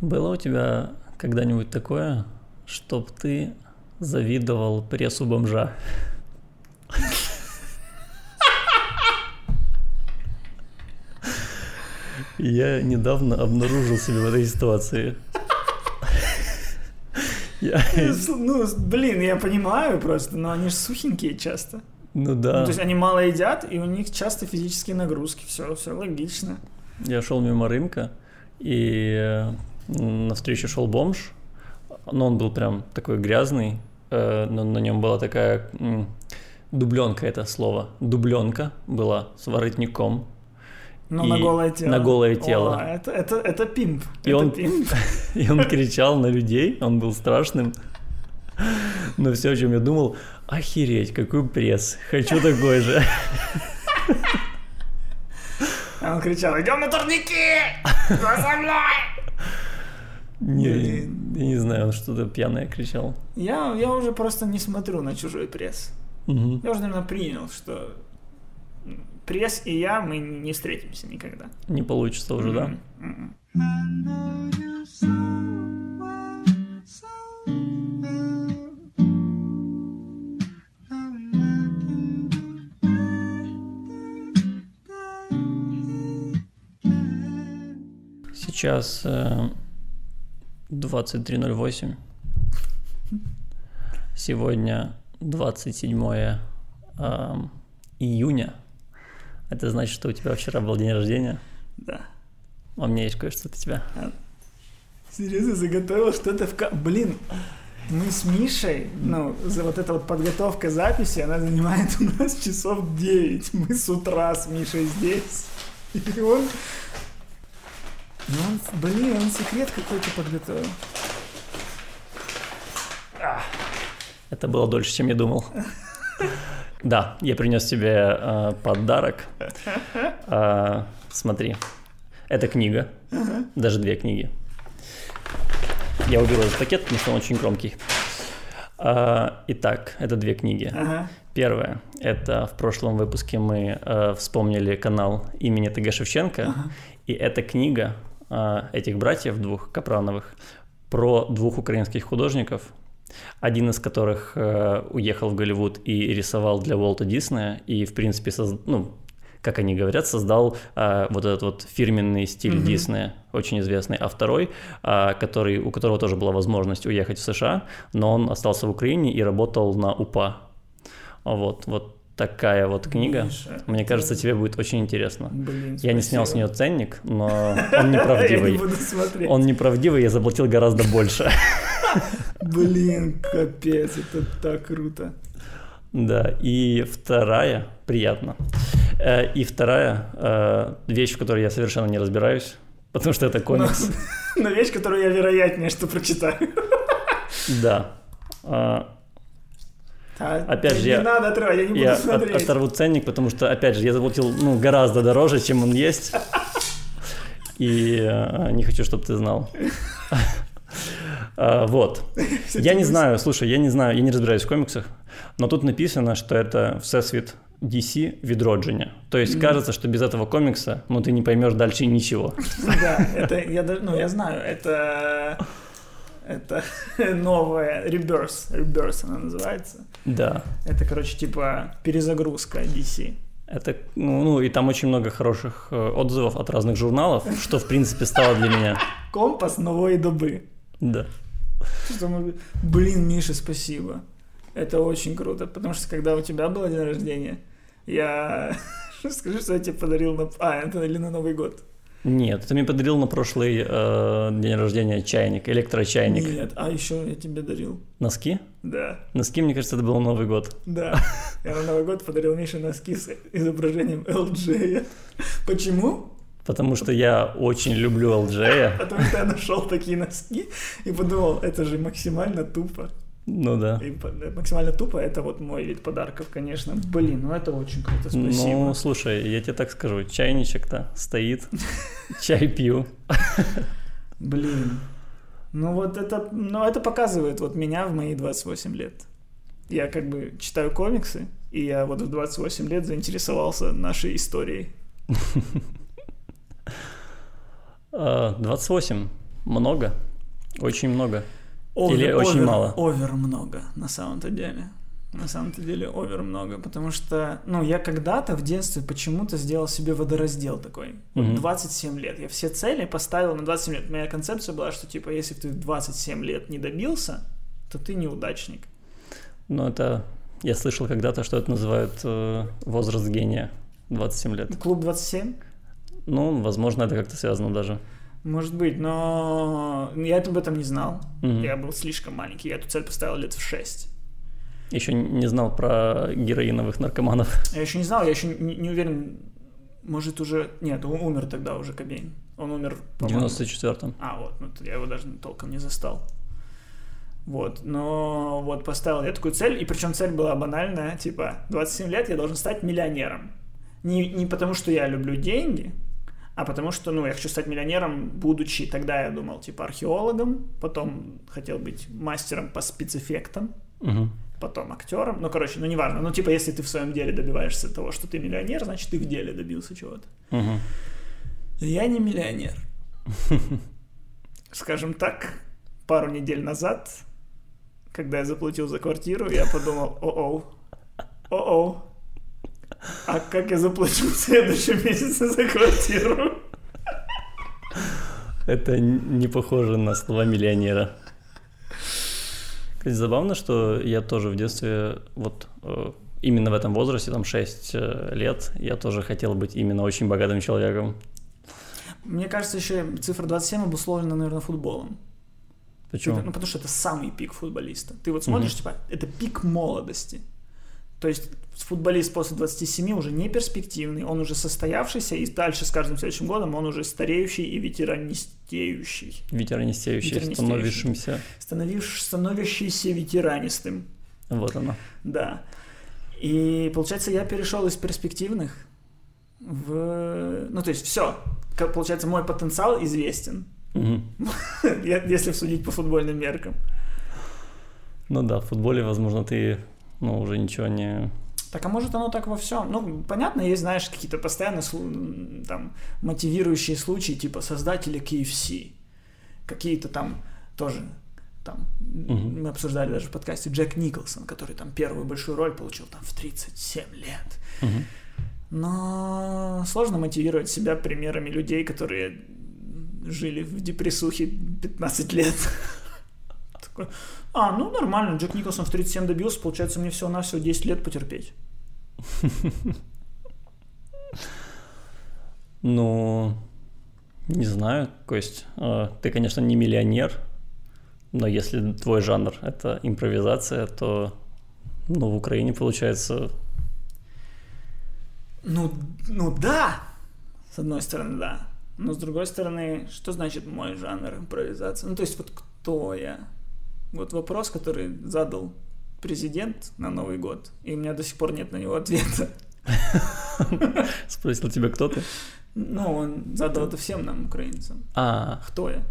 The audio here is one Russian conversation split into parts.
Было у тебя когда-нибудь такое, чтоб ты завидовал прессу бомжа? Я недавно обнаружил себя в этой ситуации. Я... Ну, блин, я понимаю просто, но они же сухенькие часто. Ну да. Ну, то есть они мало едят, и у них часто физические нагрузки. Все, все логично. Я шел мимо рынка, и э, навстречу шел бомж, но он был прям такой грязный, э, но на нем была такая дубленка это слово, дубленка была с воротником, ну, на голое тело. На голое тело. О, это, это, это пимп. И, это он, пимп. и он кричал на людей, он был страшным. Но все, о чем я думал, охереть, какой пресс, хочу такой же. А он кричал, идем на турники! За мной! Не, я не знаю, он что-то пьяное кричал. Я, я уже просто не смотрю на чужой пресс. Угу. Я уже, наверное, принял, что пресс и я, мы не встретимся никогда. Не получится уже, да? Сейчас э, 23.08. Сегодня 27 э, июня это значит, что у тебя вчера был день рождения? Да. А у меня есть кое-что для тебя. А, серьезно, заготовил что-то в... Блин, мы с Мишей, ну, за вот эта вот подготовка записи, она занимает у нас часов 9. Мы с утра с Мишей здесь. И он... Ну, он, блин, он секрет какой-то подготовил. Это было дольше, чем я думал. Да, я принес тебе э, подарок. Э, смотри, это книга, даже две книги. Я уберу этот пакет, потому что он очень громкий. Э, итак, это две книги. Первое, это в прошлом выпуске мы э, вспомнили канал имени Т.Г. Шевченко, и эта книга этих братьев двух Капрановых про двух украинских художников, один из которых э, уехал в Голливуд и рисовал для Уолта Диснея, и, в принципе, соз... ну, как они говорят, создал э, вот этот вот фирменный стиль mm-hmm. Диснея, очень известный. А второй, э, который, у которого тоже была возможность уехать в США, но он остался в Украине и работал на УПА. Вот, вот такая вот книга. Миша, Мне кажется, тебе будет очень интересно. Блин, я не снял с нее ценник, но он неправдивый. Он неправдивый, я заплатил гораздо больше. Блин, капец, это так круто. Да, и вторая, приятно, э, и вторая э, вещь, в которой я совершенно не разбираюсь, потому что это комикс. Но, но вещь, которую я вероятнее, что прочитаю. Да. А, опять же, не я, надо отрывать, я не буду я смотреть. От, оторву ценник, потому что, опять же, я заплатил ну, гораздо дороже, чем он есть. И э, не хочу, чтобы ты знал. А, вот. Я не знаю, слушай, я не знаю, я не разбираюсь в комиксах, но тут написано, что это всесвет DC відродження. То есть кажется, что без этого комикса, ну, ты не поймешь дальше ничего. Да, это я, ну, я знаю, это это новая Rebirth, Rebirth она называется. Да. Это, короче, типа перезагрузка DC. Это, ну, ну, и там очень много хороших э, отзывов от разных журналов, что, в принципе, стало для меня... Компас новой добы. Да. Что мы... Блин, Миша, спасибо. Это очень круто, потому что когда у тебя был день рождения, я... Скажи, что я тебе подарил на... А, это или на Новый год? Нет, ты мне подарил на прошлый э, день рождения чайник, электрочайник. Нет, а еще я тебе дарил. Носки? Да. Носки, мне кажется, это был Новый год. Да. Я на Новый год подарил Мише носки с изображением LJ. Почему? Потому что я очень люблю LJ. Потому что я нашел такие носки и подумал, это же максимально тупо. Ну да. И максимально тупо это вот мой вид подарков, конечно. Блин, ну это очень круто, спасибо. Ну, слушай, я тебе так скажу, чайничек-то стоит, чай пью. Блин. Ну вот это, ну это показывает вот меня в мои 28 лет. Я как бы читаю комиксы, и я вот в 28 лет заинтересовался нашей историей. 28. А, Много. Очень много. Овер, Или очень овер- мало? Овер много, на самом-то деле. На самом-то деле овер много, потому что, ну, я когда-то в детстве почему-то сделал себе водораздел такой. Мгм. 27 лет. Я все цели поставил на 27 лет. Моя концепция была, что, типа, если ты в 27 лет не добился, то ты неудачник. Но это... Я слышал когда-то, что это называют э, возраст гения. 27 лет. Клуб 27? Ну, возможно, это как-то связано даже. Может быть, но я об этом не знал. Мгм. Я был слишком маленький. Я эту цель поставил лет в 6. Еще не знал про героиновых наркоманов. Я еще не знал, я еще не, не уверен. Может, уже... Нет, он умер тогда уже, Кобейн. Он умер, В по-моему, 94-м. А, вот, ну, я его даже толком не застал. Вот, но вот поставил я такую цель, и причем цель была банальная, типа, 27 лет я должен стать миллионером. Не, не потому, что я люблю деньги, а потому что, ну, я хочу стать миллионером, будучи, тогда я думал, типа, археологом, потом хотел быть мастером по спецэффектам, Мгм. потом актером, ну, короче, ну, неважно, ну, типа, если ты в своем деле добиваешься того, что ты миллионер, значит, ты в деле добился чего-то. Мгм. Я не миллионер. Скажем так, пару недель назад, когда я заплатил за квартиру, я подумал, о-оу, о-оу, а как я заплачу в следующем месяце за квартиру? Это не похоже на слова миллионера. Кстати, забавно, что я тоже в детстве, вот э, именно в этом возрасте, там 6 э, лет, я тоже хотел быть именно очень богатым человеком. Мне кажется, еще цифра 27 обусловлена, наверное, футболом. Почему? Ну, потому что это самый пик футболиста. Ты вот смотришь, типа, это пик молодости. То есть футболист после 27 уже не перспективный, он уже состоявшийся, и дальше с каждым следующим годом он уже стареющий и ветеранистеющий. Ветеранистеющий, Ветеранистеющий. становившимся. Становивш- становящийся ветеранистым. Вот оно. Да. И получается, я перешел из перспективных в... Ну, то есть, все. Получается, мой потенциал известен, я- если судить по футбольным меркам. Ну да, в футболе, возможно, ты ну, уже ничего не... Так, а может оно так во всем? Ну, понятно, есть, знаешь, какие-то постоянно там мотивирующие случаи, типа создатели KFC, какие-то там тоже там Мгм. мы обсуждали даже в подкасте Джек Николсон, который там первую большую роль получил там в 37 лет. Мгм. Но сложно мотивировать себя примерами людей, которые жили в депрессухе 15 лет. Такой, а, ну нормально, Джек Николсон в 37 добился, получается мне всего-навсего 10 лет потерпеть. Ну, не знаю, Кость, э, ты, конечно, не миллионер, но если твой жанр — это импровизация, то ну, в Украине, получается, Ну, ну да, с одной стороны, да. Но с другой стороны, что значит мой жанр импровизации? Ну, то есть вот кто я? Вот вопрос, который задал президент на Новый год, и у меня до сих пор нет на него ответа. спросил тебя, кто ты? Ну, он задал это всем нам, украинцам. А, Кто я?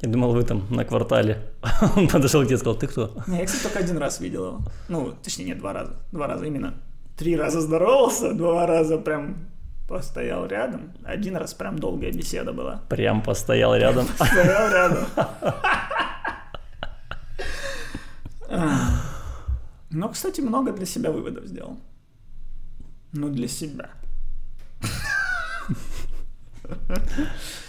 я думал, вы там на квартале. Он подошел к тебе и сказал, ты кто? Не, я, кстати, только один раз видел его. Ну, точнее, нет, два раза. Два раза именно. Три раза здоровался, два раза прям постоял рядом. Один раз прям долгая беседа была. Прям постоял рядом. Стоял рядом. Но, кстати, много для себя выводов сделал. Ну, для себя.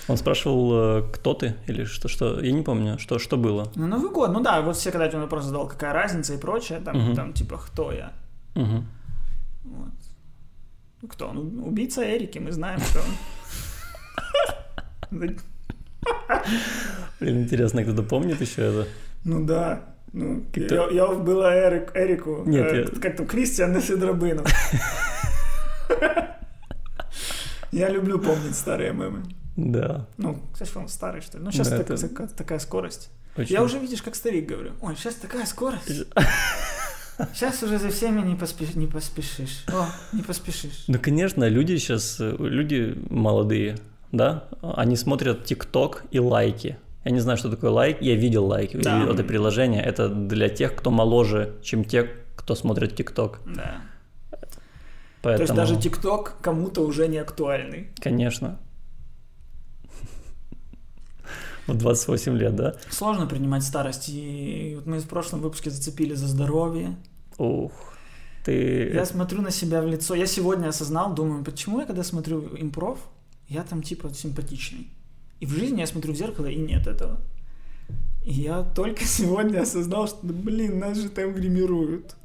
Он спрашивал, э, кто ты или что, что, я не помню, что, что было. Ну, Новый год, ну да, вот все, когда тебе вопрос задал, какая разница и прочее, там, Мгм. там типа, кто я? Мгм. Вот. Ну, Кто он? Убийца Эрики, мы знаем, что он. Блин, интересно, кто-то помнит еще это? Ну да. Ну, я, я вбила Эрик, Эрику. Нет, э, я- Как там, Кристиан Нефедробынов. Я люблю помнить старые мемы. Да. Ну, кстати, он старый, что ли. Ну, сейчас Да, так- это- така- такая скорость. Очень- Я уже, видишь, как старик говорю. Ой, сейчас такая скорость. Сейчас уже за всеми не, поспе- не поспешишь. О, не поспешишь. Ну, конечно, люди сейчас, э, люди молодые, да, они смотрят ТикТок и лайки. Я не знаю, что такое лайк, я видел лайки, Да. видел это приложение. Это для тех, кто моложе, чем те, кто смотрит ТикТок. Да. Поэтому, То есть даже ТикТок кому-то уже не актуальный. конечно. В 28 лет, да? Сложно принимать старость. И вот мы в прошлом выпуске зацепили за здоровье. Ух, ты... Я смотрю на себя в лицо. Я сегодня осознал, думаю, почему я когда смотрю импров, я там типа симпатичный. И в жизни я смотрю в зеркало, и нет этого. И я только сегодня осознал, что, блин, нас же там гримируют.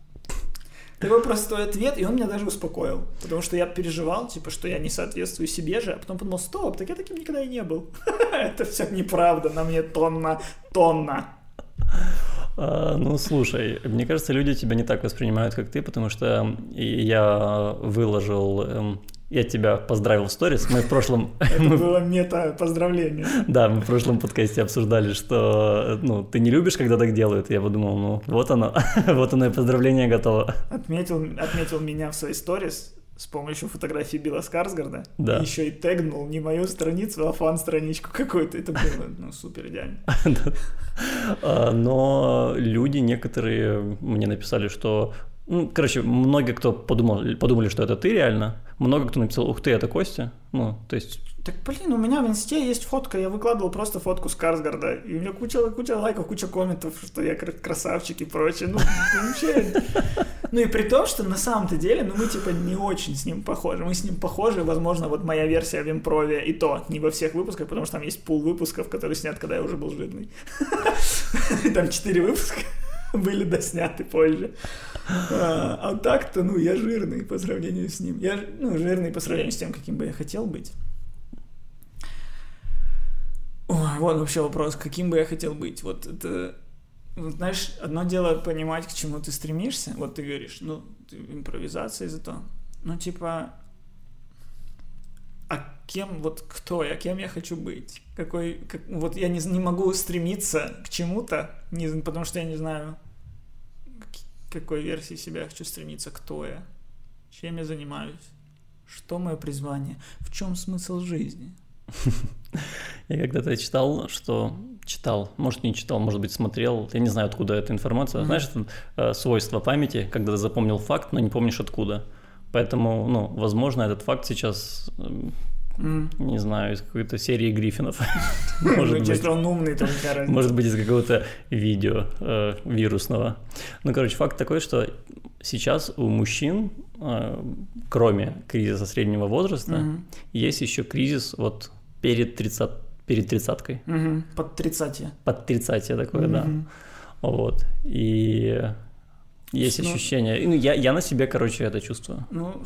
Такой простой ответ, и он меня даже успокоил. Потому что я переживал, типа, что я не соответствую себе же, а потом подумал, стоп, так я таким никогда и не был. Это все неправда, на мне тонна, тонна. А, ну, слушай, мне кажется, люди тебя не так воспринимают, как ты, потому что я выложил эм, я тебя поздравил в сторис. Мы в прошлом... Это было мета-поздравление. Да, мы в прошлом подкасте обсуждали, что ну, ты не любишь, когда так делают. Я подумал, ну вот оно, вот оно и поздравление готово. Отметил, отметил меня в своей сторис с помощью фотографии Билла Скарсгарда. Да. И еще и тегнул не мою страницу, а фан-страничку какую-то. Это было ну, супер идеально. А, но люди некоторые мне написали, что ну, короче, многие, кто подумал, подумали, что это ты реально, много кто написал, ух ты, это Костя. Ну, то есть... Так, блин, у меня в инсте есть фотка, я выкладывал просто фотку с Карсгарда, и у меня куча, куча лайков, куча комментов, что я красавчик и прочее. Ну, вообще... Ну и при том, что на самом-то деле, ну мы типа не очень с ним похожи. Мы с ним похожи, возможно, вот моя версия в импрове и то, не во всех выпусках, потому что там есть пул выпусков, которые снят, когда я уже был жирный. Там четыре выпуска были досняты позже. А, а так-то, ну, я жирный по сравнению с ним. Я, ну, жирный по сравнению с тем, каким бы я хотел быть. Ой, вот вообще вопрос, каким бы я хотел быть. Вот это, вот, знаешь, одно дело понимать, к чему ты стремишься. Вот ты говоришь, ну, ты импровизация за то. Ну, типа, а кем, вот кто я, кем я хочу быть? Какой, как, вот я не, не могу стремиться к чему-то, не, потому что я не знаю, к какой версии себя я хочу стремиться, кто я, чем я занимаюсь, что мое призвание, в чем смысл жизни. Я когда-то читал, что читал, может не читал, может быть смотрел, я не знаю, откуда эта информация. Знаешь, это э, свойство памяти, когда запомнил факт, но не помнишь откуда. Поэтому, ну, возможно, этот факт сейчас, mm. не знаю, из какой-то серии Гриффинов. Может быть, он умный, только Может быть, из какого-то видео э, вирусного. Ну, короче, факт такой, что сейчас у мужчин, э, кроме кризиса среднего возраста, mm-hmm. есть еще кризис вот перед 30 перед тридцаткой. Угу, под тридцатие. Под тридцатие такое, угу. да. Вот. И есть ну, ощущение. Ну, я, я на себе, короче, это чувствую. Ну,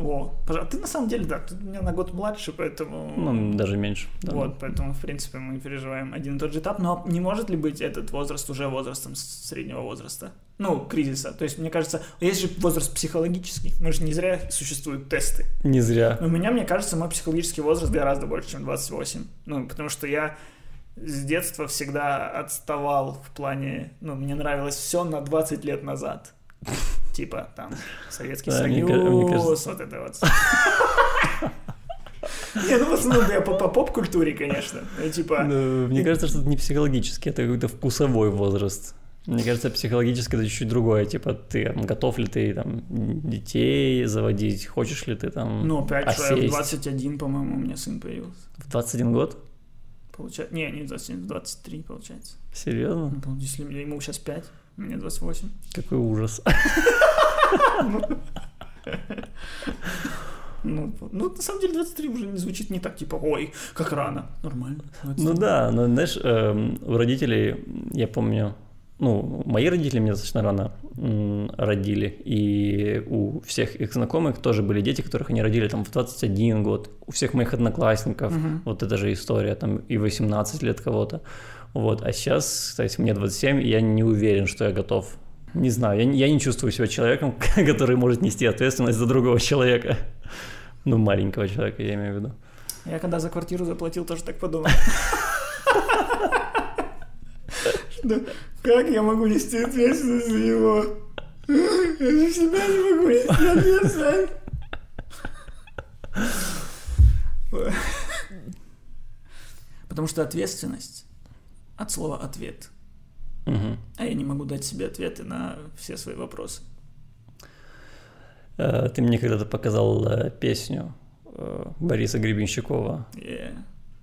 о, пожалуйста. Ты на самом деле, да, ты меня на год младше, поэтому... Ну, даже меньше. Да. Вот, поэтому, в принципе, мы переживаем один и тот же этап. Но не может ли быть этот возраст уже возрастом среднего возраста? Ну, кризиса. То есть, мне кажется, есть же возраст психологический. Мы же не зря существуют тесты. Не зря. Но у меня, мне кажется, мой психологический возраст гораздо больше, чем 28. Ну, потому что я с детства всегда отставал в плане, ну, мне нравилось все на 20 лет назад. Типа, там, Советский да, Союз, мне, кажется... вот это вот. Не, ну в основном я по, по поп-культуре, конечно. Ну, типа... Ну, мне кажется, что это не психологически, это какой-то вкусовой возраст. Мне кажется, психологически это чуть-чуть другое. Типа, ты готов ли ты там детей заводить, хочешь ли ты там Ну, опять же, в 21, по-моему, у меня сын появился. В 21 год? Получается. Не, не 21, 23, получается. Серьезно? Ну, если ему сейчас 5, мне 28. Какой ужас. Ну, ну, на самом деле 23 уже не звучит не так, типа, ой, как рано. Нормально. 23. Ну да, но знаешь, э, у родителей, я помню, ну, мои родители меня достаточно рано родили, и у всех их знакомых тоже были дети, которых они родили там в 21 год, у всех моих одноклассников, угу. вот эта же история, там и 18 лет кого-то, вот, а сейчас, кстати, мне 27, и я не уверен, что я готов, не знаю, я, я не чувствую себя человеком, который может нести ответственность за другого человека, ну, маленького человека, я имею в виду. Я когда за квартиру заплатил, тоже так подумал. Как я могу нести ответственность за него? Я за себя не могу нести ответственность. Потому что ответственность от слова ответ. Угу. А я не могу дать себе ответы на все свои вопросы. Э, ты мне когда-то показал э, песню э, Бориса Гребенщикова. Yeah.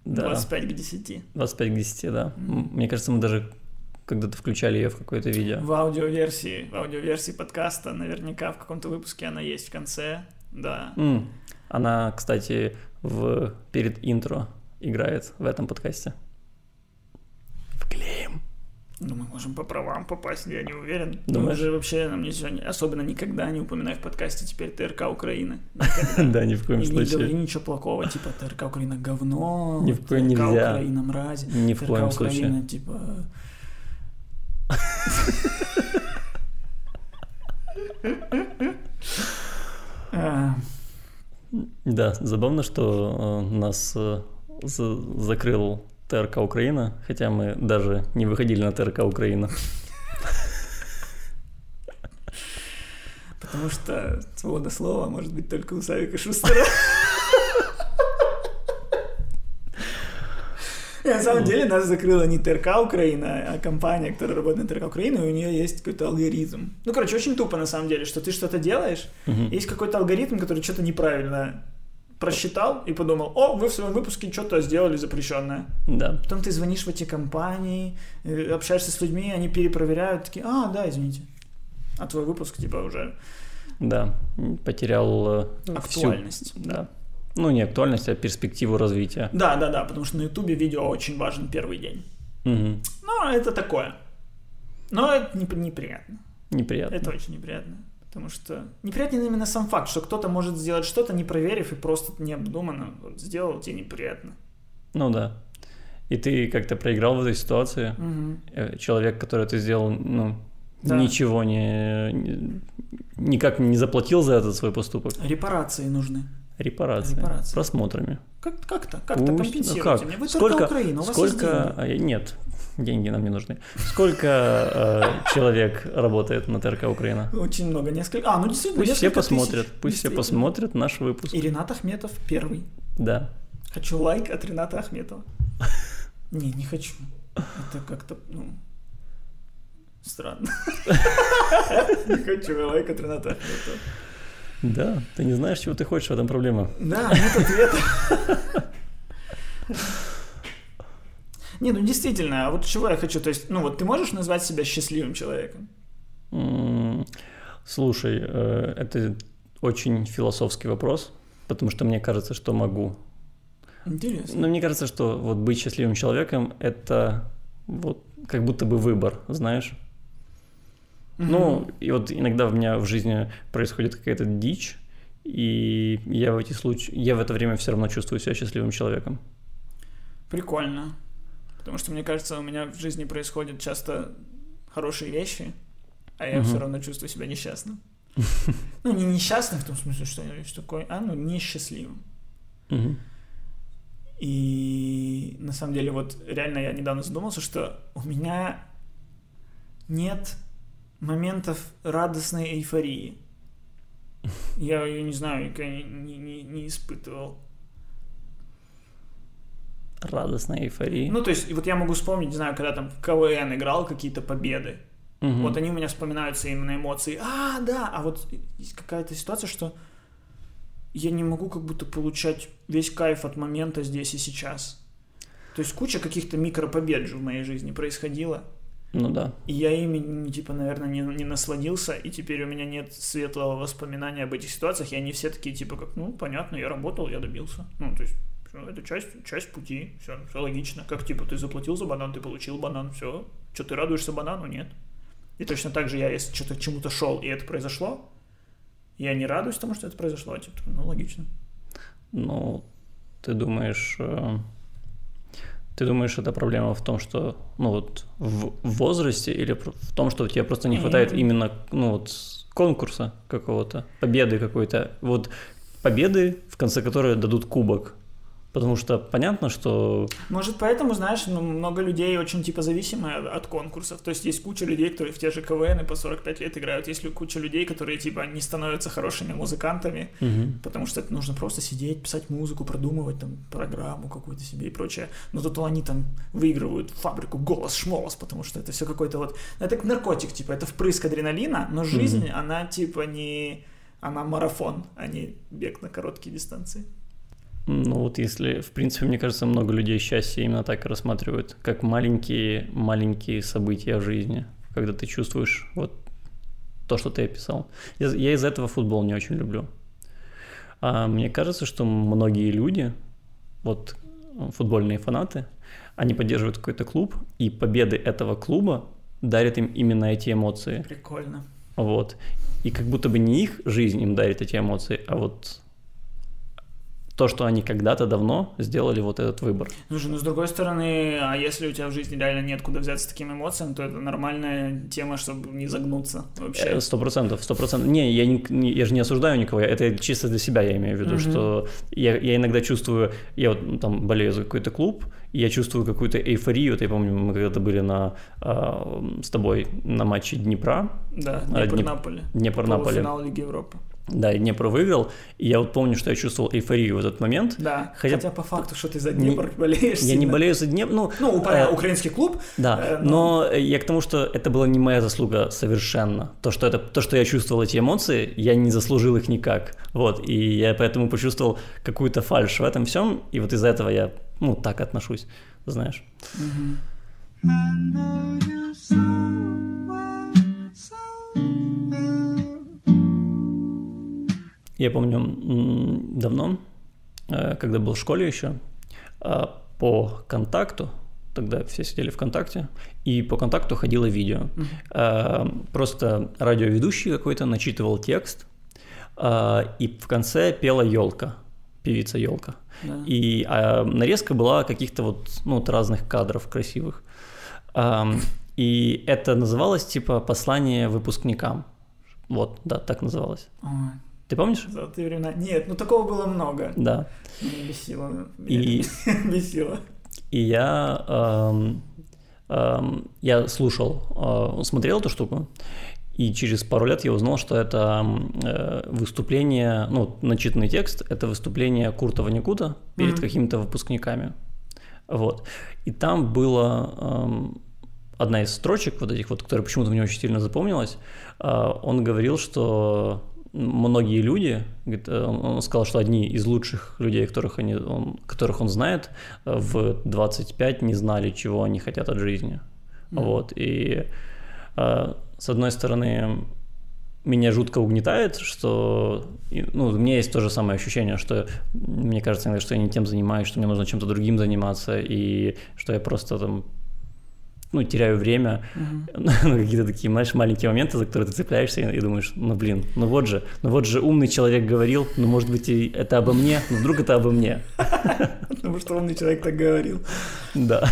Да. 25 к 10. 25 к 10, да. М, Мне кажется, мы даже когда-то включали ее в какое-то видео. В аудиоверсии, в аудиоверсии подкаста наверняка в каком-то выпуске она есть в конце. Да. М, Она, кстати, в... перед интро играет в этом подкасте. Вклеим. Ну, мы можем по правам попасть, я не уверен. Мы Думаешь? уже вообще нам ничего не... Особенно никогда не упоминай в подкасте теперь ТРК Украины. Да, ни в коем И не говори случае. ничего плохого, типа ТРК Украина говно, ТРК. Украина мразь, в ТРК случае. Украина, типа... Да, забавно, что э, нас э, за- закрыл ТРК Украина, хотя мы даже не выходили на ТРК Украина. Потому что свобода слова может быть только у Савика Шустера. На самом деле нас закрыла не ТРК Украина, а компания, которая работает на ТРК Украина, и у нее есть какой-то алгоритм. Ну, короче, очень тупо на самом деле, что ты что-то делаешь, есть какой-то алгоритм, который что-то неправильно просчитал и подумал, о, вы в своем выпуске что-то сделали запрещенное. Да, Потом ты звонишь в эти компании, э, общаешься с людьми, они перепроверяют, такие, а, да, извините. А твой выпуск, типа, уже да, потерял э, всю... актуальность. Да. Ну, не актуальность, а перспективу развития. Да, да, да, потому что на Ютубе видео очень важен первый день. Мгм. Но это такое. Но это не- неприятно. Неприятно. Это очень неприятно. Потому что неприятен именно сам факт, что кто-то может сделать что-то, не проверив и просто необдуманно вот сделал, тебе неприятно. Ну да. И ты как-то проиграл в этой ситуации. Э, Человек, который ты сделал, ну, Да. ничего не- никак не заплатил за этот свой поступок. Репарации нужны. Репарации. Репарации. Просмотрами. Как- Как-то, как-то Пусть- компенсируйте как? мне. Вы Сколько- только Украина, у вас Сколько... деньги. а, Нет, деньги нам не нужны. Сколько э, человек работает на ТРК Украина? Очень много, несколько. А, ну действительно, Пусть все посмотрят, тысяч. пусть все посмотрят наш выпуск. И Ренат Ахметов первый. Да. Хочу лайк от Рената Ахметова. Не, не хочу. Это как-то, ну, странно. Не хочу лайк от Рената Ахметова. Да, ты не знаешь, чего ты хочешь, в этом проблема. Да, нет ответа. Не, ну действительно, а вот чего я хочу, то есть, ну вот ты можешь назвать себя счастливым человеком? Слушай, э, это очень философский вопрос, потому что мне кажется, что могу. Интересно. Но мне кажется, что вот быть счастливым человеком – это вот как будто бы выбор, знаешь? Ну, и вот иногда у меня в жизни происходит какая-то дичь, и я в эти случаи, я в это время все равно чувствую себя счастливым человеком. Прикольно. Потому что, мне кажется, у меня в жизни происходят часто хорошие вещи, а я Мгм. все равно чувствую себя несчастным. Ну, не несчастным в том смысле, что я такой, а ну несчастливым. Мгм. И на самом деле, вот реально я недавно задумался, что у меня нет моментов радостной эйфории. Я ее не знаю, никогда не, не- не- испытывал. Радостная эйфория. Ну, то есть, вот я могу вспомнить, не знаю, когда там в КВН играл какие-то победы. Мгм. Вот они у меня вспоминаются именно эмоции. А, да, а вот есть какая-то ситуация, что я не могу как будто получать весь кайф от момента здесь и сейчас. То есть куча каких-то микропобед же в моей жизни происходило. Ну да. И я ими, типа, наверное, не, не насладился, и теперь у меня нет светлого воспоминания об этих ситуациях, и они все такие, типа, как, ну, понятно, я работал, я добился. Ну, то есть, всё, это часть, часть пути, все, все логично. Как, типа, ты заплатил за банан, ты получил банан, все. Что, ты радуешься банану? Нет. И точно так же я, если что-то к чему-то шел, и это произошло, я не радуюсь тому, что это произошло, типа, ну, логично. Ну, ты думаешь, э, ты думаешь, это проблема в том, что, ну вот, в возрасте или в том, что тебе просто не хватает именно, ну вот, конкурса какого-то, победы какой-то, вот, победы, в конце которой дадут кубок, потому что понятно, что, Может, поэтому, знаешь, ну, много людей очень, типа, зависимы от, конкурсов. То есть есть куча людей, которые в те же КВН по 45 лет играют. Есть куча людей, которые, типа, не становятся хорошими музыкантами, потому что это нужно просто сидеть, писать музыку, продумывать там программу какую-то себе и прочее. Но зато они там выигрывают фабрику голос шмолос, потому что это все какой-то вот... Это как наркотик, типа, это впрыск адреналина, но жизнь, она, типа, не... Она марафон, а не бег на короткие дистанции. Ну вот если, в принципе, мне кажется, много людей счастье именно так и рассматривают, как маленькие-маленькие события в жизни, когда ты чувствуешь вот то, что ты описал. Я, я из-за этого футбол не очень люблю. А мне кажется, что многие люди, вот футбольные фанаты, они поддерживают какой-то клуб, и победы этого клуба дарят им именно эти эмоции. Прикольно. Вот. И как будто бы не их жизнь им дарит эти эмоции, а вот то, что они когда-то давно сделали вот этот выбор. Слушай, ну с другой стороны, а если у тебя в жизни реально нет куда взяться таким эмоциям, то это нормальная тема, чтобы не загнуться вообще. Э, сто процентов, сто процентов. Не, я, не, я же не осуждаю никого, это чисто для себя я имею в виду, mm-hmm. что я, я иногда чувствую, я вот ну, там болею за какой-то клуб, и я чувствую какую-то эйфорию. Вот я помню, мы когда-то были на, э, с тобой на матче Днепра. Да, Днепр-Наполе. Днепр-Наполе. Финал Лиги Европы. Да, и Днепр выиграл, и я вот помню, что я чувствовал эйфорию в этот момент. Да, хотя, хотя по факту, что ты за Днепр не, болеешь. Я не болею за Днепр, ну... Ну, э, украинский клуб. Да, э, но... но я к тому, что это была не моя заслуга совершенно. То, что, это, то, что я чувствовал эти эмоции, я не заслужил их никак. Вот, и я поэтому почувствовал какую-то фальшь в этом всем, и вот из-за этого я, ну, так отношусь, знаешь. Угу. Я помню давно, э, когда был в школе еще, э, по контакту, тогда все сидели ВКонтакте, и по контакту ходило видео. Mm-hmm. Просто радиоведущий какой-то начитывал текст, и в конце пела елка, певица елка. Yeah. И а, нарезка была каких-то вот, ну, вот разных кадров красивых. И это называлось типа послание выпускникам. Вот, да, так называлось. Oh. Ты помнишь? Золотые времена. Нет, ну такого было много. Да. Меня бесило. И... бесило. И я, эм, эм, я слушал, э, смотрел эту штуку, и через пару лет я узнал, что это э, выступление, ну, начитанный текст, это выступление Курта Ваникута перед mm-hmm. какими-то выпускниками. Вот. И там было эм, одна из строчек вот этих вот, которая почему-то мне очень сильно запомнилась. Э, он говорил, что многие люди, э, он сказал, что одни из лучших людей, которых, они, он, которых он знает, э, в 25 не знали, чего они хотят от жизни. Mm-hmm. Вот, и э, с одной стороны, меня жутко угнетает, что ну, у меня есть то же самое ощущение, что мне кажется иногда, что я не тем занимаюсь, что мне нужно чем-то другим заниматься, и что я просто там ну, теряю время uh-huh. на какие-то такие, знаешь, маленькие моменты, за которые ты цепляешься и, и думаешь, ну, блин, ну вот же, ну вот же умный человек говорил, ну, может быть, и это обо мне, но вдруг это обо мне. Потому что умный человек так говорил. Да.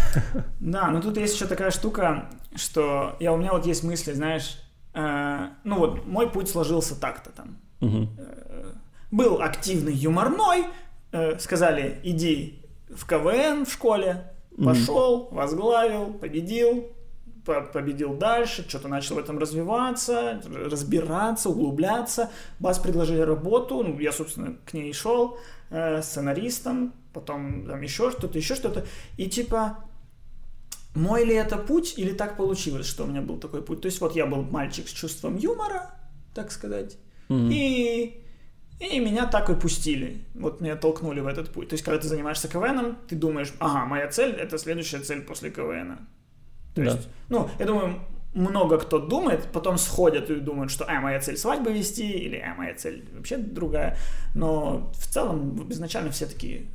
Да, но тут есть еще такая штука, что я, у меня вот есть мысли, знаешь, э, ну вот мой путь сложился так-то там. Угу. Э, был активный юморной, э, сказали, иди в КВН в школе, Пошел, возглавил, победил, победил дальше, что-то начал в этом развиваться, разбираться, углубляться. Бас предложили работу, ну, я, собственно, к ней шел, э, сценаристом, потом там еще что-то, еще что-то. И типа, мой ли это путь, или так получилось, что у меня был такой путь? То есть вот я был мальчик с чувством юмора, так сказать, mm-hmm. и и меня так и пустили. Вот меня толкнули в этот путь. То есть, когда ты занимаешься КВНом, ты думаешь, ага, моя цель — это следующая цель после КВНа. То да. есть, ну, я думаю, много кто думает, потом сходят и думают, что, а, моя цель свадьбы вести, или, а, моя цель вообще другая. Но в целом изначально все такие,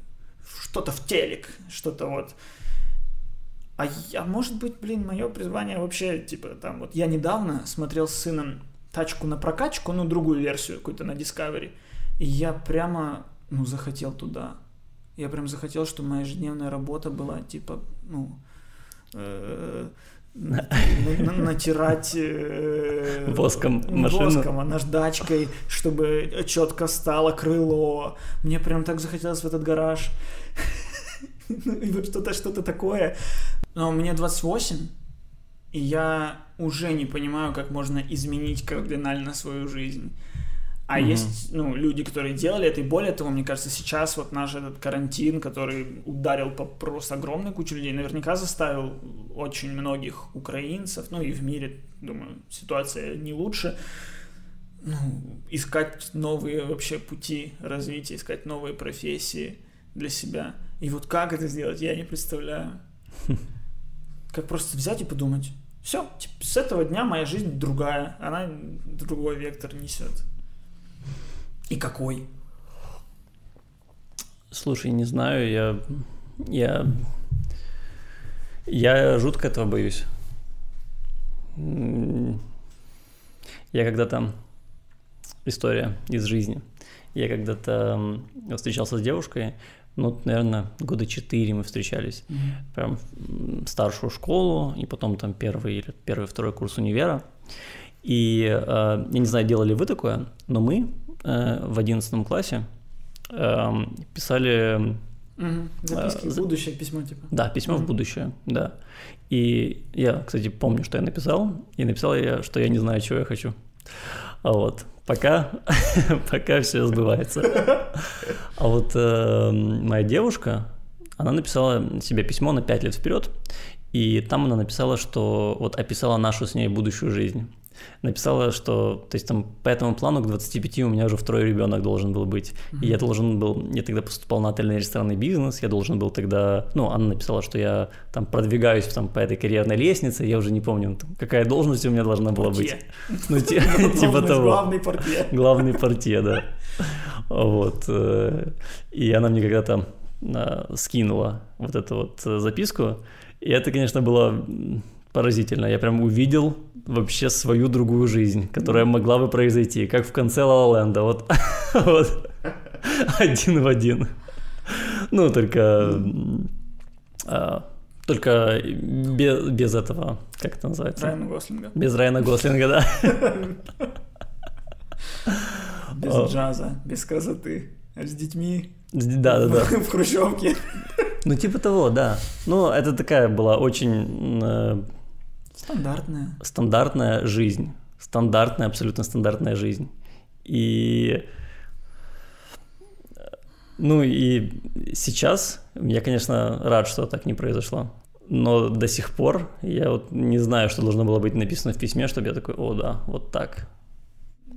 что-то в телек, что-то вот. А я, может быть, блин, мое призвание вообще, типа, там, вот я недавно смотрел с сыном тачку на прокачку, ну, другую версию какую-то на Discovery. И я прямо, ну, захотел туда. Я прям захотел, чтобы моя ежедневная работа была, типа, ну, э, натирать э, воском машину. Воском, а наждачкой, чтобы четко стало крыло. Мне прям так захотелось в этот гараж. Ну, что-то, что-то такое. Но мне 28, и я уже не понимаю, как можно изменить кардинально свою жизнь. А mm-hmm. есть, ну, люди, которые делали это, и более того, мне кажется, сейчас вот наш этот карантин, который ударил по просто огромной куче людей, наверняка заставил очень многих украинцев, ну и в мире, думаю, ситуация не лучше, ну, искать новые вообще пути развития, искать новые профессии, для себя. И вот как это сделать, я не представляю. Как просто взять и подумать. Все, с этого дня моя жизнь другая. Она другой вектор несет. И какой? Слушай, не знаю, я... Я... Я жутко этого боюсь. Я когда-то... История из жизни. Я когда-то встречался с девушкой, ну, наверное, года четыре мы встречались. Mm-hmm. Прям старшую школу, и потом там первый или первый, второй курс универа. И э, я не знаю, делали вы такое, но мы э, в одиннадцатом классе э, писали... Угу. Записки э, в будущее, письмо типа. Да, письмо угу. в будущее, да. И я, кстати, помню, что я написал, и написал я, что я не знаю, чего я хочу. А вот, пока, пока все сбывается. А вот э, моя девушка, она написала себе письмо на 5 лет вперед, и там она написала, что вот описала нашу с ней будущую жизнь написала, что, то есть там по этому плану к 25 у меня уже второй ребенок должен был быть. Mm-hmm. И я должен был, я тогда поступал на отельный ресторанный бизнес, я должен был тогда, ну, она написала, что я там продвигаюсь там по этой карьерной лестнице, я уже не помню, там, какая должность у меня должна была быть. Ну, типа того. Главный портье. Главный портье, да. Вот. Э, и она мне когда-то а, скинула вот эту вот э, записку, и это, конечно, было поразительно. Я прям увидел вообще свою другую жизнь, которая могла бы произойти, как в конце Ла Ленда. Вот, вот один в один. Ну, только... А, только без, без этого, как это называется? Райана Гослинга. Без Райана Гослинга, да. Без джаза, без красоты, с детьми. Да, да, да. В хрущевке. Ну, типа того, да. Ну, это такая была очень э, Стандартная. Стандартная жизнь. Стандартная, абсолютно стандартная жизнь. И... Ну и сейчас я, конечно, рад, что так не произошло. Но до сих пор я вот не знаю, что должно было быть написано в письме, чтобы я такой, о да, вот так.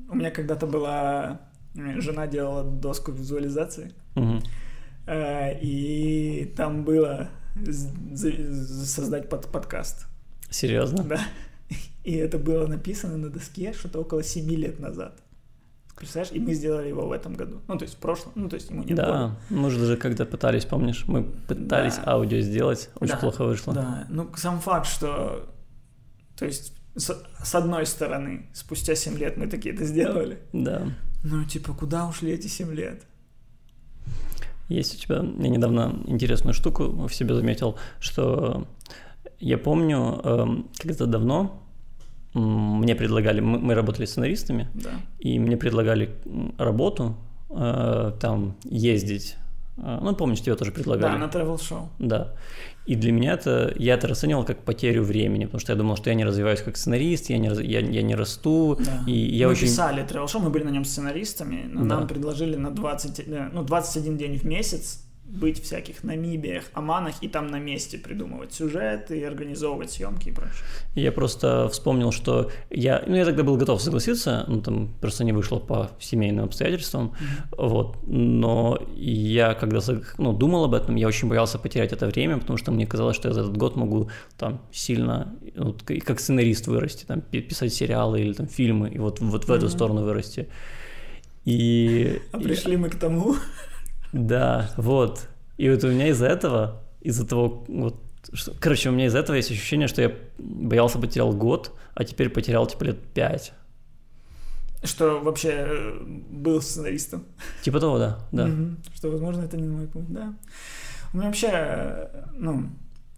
У меня когда-то была... Жена делала доску визуализации. Угу. И там было создать под подкаст. Серьезно? Да. И это было написано на доске что-то около 7 лет назад. Представляешь? И мы сделали его в этом году. Ну, то есть в прошлом. Ну, то есть ему не Да, года. мы же даже когда пытались, помнишь, мы пытались да. аудио сделать, очень да. плохо вышло. Да, ну, сам факт, что... То есть, с, с одной стороны, спустя 7 лет мы такие это сделали. Да. Ну, типа, куда ушли эти 7 лет? Есть у тебя... Я недавно интересную штуку в себе заметил, что я помню, эм, когда-то давно мне предлагали, мы, работали сценаристами, да. и мне предлагали работу, э, там, ездить. Э, ну, помнишь, тебе тоже предлагали. Да, на travel-шоу. Да. И для меня это, я это расценивал как потерю времени, потому что я думал, что я не развиваюсь как сценарист, я не, я, я не расту. Да. И я мы очень... писали travel-шоу, мы были на нем сценаристами, но да. нам предложили на 20, э, ну, 21 день в месяц быть всяких Намибиях, Оманах и там на месте придумывать сюжеты и организовывать съемки и прочее. Я просто вспомнил, что я, ну я тогда был готов согласиться, ну там просто не вышло по семейным обстоятельствам, mm-hmm. вот, но я когда ну, думал об этом, я очень боялся потерять это время, потому что мне казалось, что я за этот год могу там сильно, ну, как сценарист вырасти, там писать сериалы или там фильмы, и вот, вот в mm-hmm. эту сторону вырасти. И... А пришли мы к тому, да, вот. И вот у меня из-за этого, из-за того, вот, что, короче, у меня из-за этого есть ощущение, что я боялся потерял год, а теперь потерял типа лет пять. Что вообще э, был сценаристом. Типа того, да, да. Угу. Что, возможно, это не мой путь, да. У меня вообще, э, ну,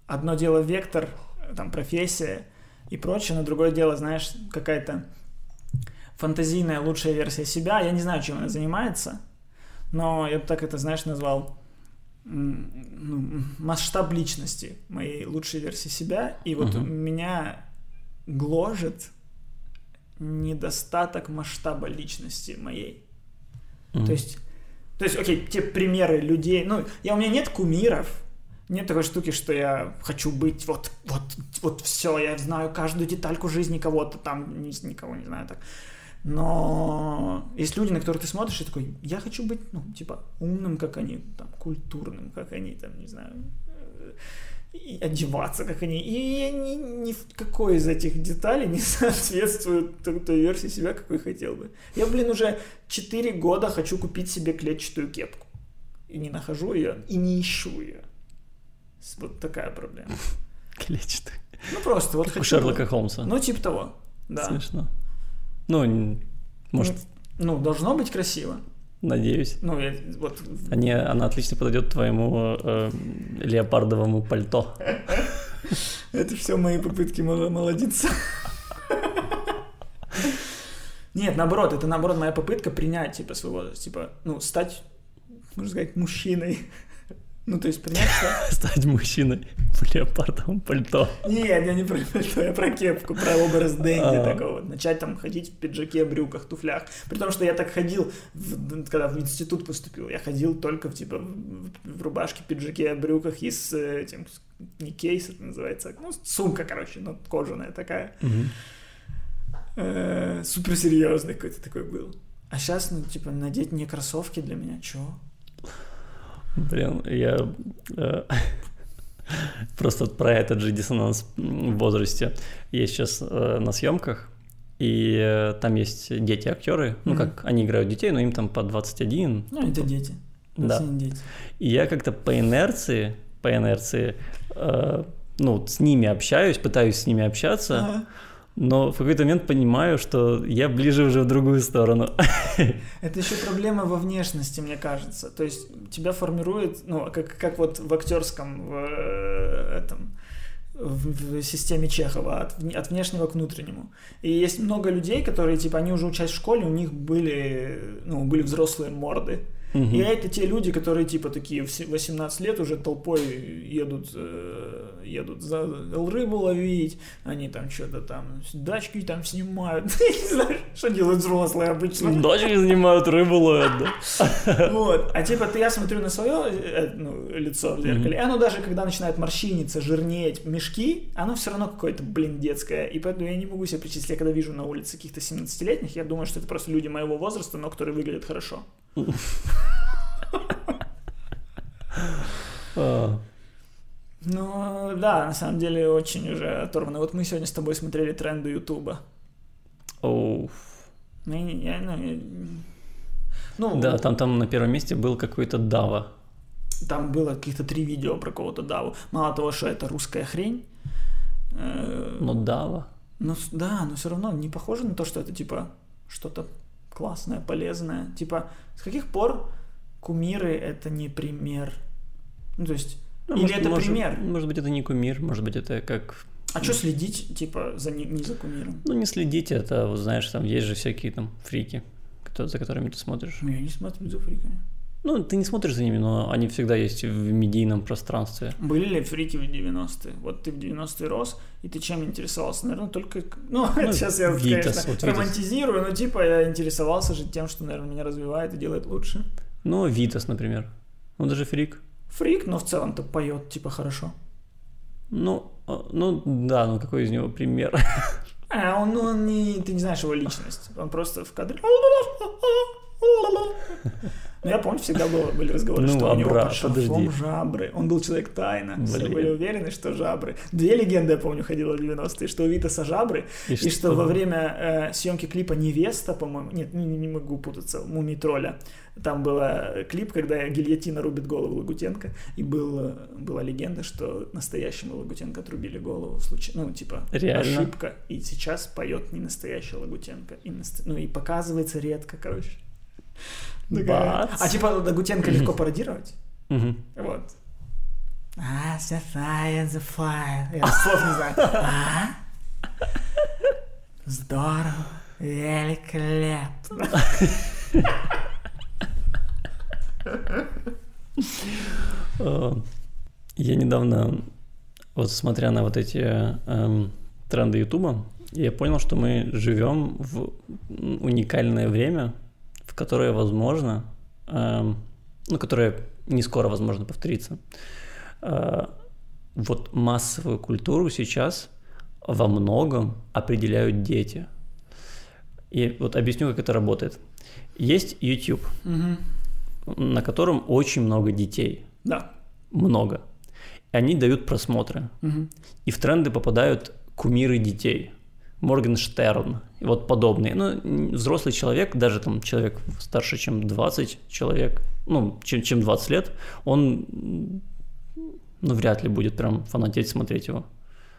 одно дело вектор, там, профессия и прочее, но другое дело, знаешь, какая-то фантазийная лучшая версия себя. Я не знаю, чем она занимается, но я бы так это, знаешь, назвал ну, масштаб личности моей лучшей версии себя. И вот uh-huh. меня гложет недостаток масштаба личности моей. Uh-huh. То есть, то есть, окей, те примеры людей, ну, я у меня нет кумиров, нет такой штуки, что я хочу быть вот, вот, вот все, я знаю каждую детальку жизни кого-то там, никого не знаю так. Но есть люди, на которых ты смотришь и такой, я хочу быть, ну, типа, умным, как они, там, культурным, как они, там, не знаю, э, и одеваться, как они. И я ни, ни в какой из этих деталей не соответствует той, той версии себя, какой хотел бы. Я, блин, уже 4 года хочу купить себе клетчатую кепку. И не нахожу ее, и не ищу ее. Вот такая проблема. Клетчатый. Ну, просто вот Как у хочу... Шерлока Холмса. Ну, типа того, да. Смешно. Ну, может, Ну, должно быть красиво. надеюсь. Ну, я, вот... Они, она отлично подойдет твоему э, леопардовому пальто. Это все мои попытки мол- молодиться. Нет, наоборот, это наоборот моя попытка принять, типа, возраст, типа, ну, стать, можно сказать, мужчиной. Ну, то есть принять, что... Стать мужчиной в леопардовом пальто. Нет, я не про пальто, я про кепку, про образ Дэнди А. такого. Начать там ходить в пиджаке, брюках, туфлях. При том, что я так ходил, когда в институт поступил, я ходил только в, типа, в, рубашке, пиджаке, брюках и с э, этим, не кейс это называется, ну, сумка, короче, ну, кожаная такая. Э, суперсерьезный какой-то такой был. А сейчас, ну, типа, надеть не кроссовки для меня, чё? Блин, я э, просто про этот же диссонанс в возрасте. Я сейчас э, на съемках, и э, там есть дети-актеры, ну Мгм. как, они играют детей, но им там по 21. Ну, это дети. Да. Дети. И я как-то по инерции, по инерции, э, ну, с ними общаюсь, пытаюсь с ними общаться, Ага. Но в какой-то момент понимаю, что я ближе уже в другую сторону. Это еще проблема во внешности, мне кажется. То есть тебя формирует, ну, как, как вот в актерском, в э, этом, в, в системе Чехова, от, от внешнего к внутреннему. И есть много людей, которые, типа, они уже учась в школе, у них были, ну, были взрослые морды. Мгм. И это те люди, которые, типа, такие в се- 18 лет уже толпой едут, э, едут за рыбу ловить, они там что-то там, дачки там снимают. Не знаю, что делают взрослые обычно. Дочери занимают рыбу ловят, да? Вот. А типа ты, я смотрю на свое э, ну, лицо в зеркале, и оно даже когда начинает морщиниться, жирнеть, мешки, оно все равно какое-то, блин, детское. И поэтому я не могу себе представить, я когда вижу на улице каких-то 17-летних, я думаю, что это просто люди моего возраста, но которые выглядят хорошо. Ну, да, на самом деле очень уже оторвано. Вот мы сегодня с тобой смотрели тренды Ютуба. оу. Ну, я- ну, ну, Да, там, там на первом месте был какой-то Дава. Там было каких-то три видео про кого-то Даву. Мало того, что это русская хрень. э, Но Дава. Ну, да, но все равно не похоже на то, что это типа что-то классное, полезное. Типа, с каких пор кумиры это не пример? Ну, то есть, Ну, или может- это может- пример? Может быть, это не кумир, может быть, это как... А что следить, типа, за не, не за кумиром? Ну, не следить, это, вот знаешь, там есть же всякие там фрики, кто- за которыми ты смотришь. Ну, Я не смотрю за фриками. Ну, ты не смотришь за ними, но они всегда есть в медийном пространстве. Были ли фрики в 90-е? Вот ты в 90-е рос, и ты чем интересовался? Наверное, только... Ну, Ну, сейчас я, Витас, конечно, вот Витас. романтизирую, но типа я интересовался же тем, что, наверное, меня развивает и делает лучше. Ну, Витас, например. Он даже фрик. Фрик, но в целом-то поет, типа, хорошо. Ну, а, ну да, ну какой из него пример? А, он, ну, он не, ты не знаешь его личность. Он просто в кадре. Ну, я помню, всегда было, были разговоры, Ну, что у него Абра, под шарфом жабры. Он был человек тайна. Все Блин. были уверены, что жабры. Две легенды, я помню, ходила в 90-е, что у Витаса жабры, И и, что? что во время э, съемки клипа «Невеста», по-моему, нет, не, не могу путаться, «Мумий тролля», там был э, клип, когда гильотина рубит голову Лагутенко, и был, э, была легенда, что настоящему Лагутенко отрубили голову в случае, ну, типа, Реально? ошибка, и сейчас поет не настоящий Лагутенко, и наст- ну, и показывается редко, короче. А типа Лагутенко легко пародировать? Вот. А, the fire. Я слов не знаю. А? Здорово. Великолепно. А, Я недавно, вот смотря на вот эти эм, тренды Ютуба, я понял, что мы живем в уникальное время, в которое возможно, эм, ну, которое не скоро возможно повториться. Э, Вот массовую культуру сейчас во многом определяют дети. И вот объясню, как это работает. Есть YouTube, Угу. на котором очень много детей. Да. Много. И они дают просмотры. Мгм. И в тренды попадают кумиры детей. Моргенштерн, и вот подобные. Ну, взрослый человек, даже там человек старше, чем 20 человек, ну, чем, чем 20 лет, он, ну, вряд ли будет прям фанатеть смотреть его.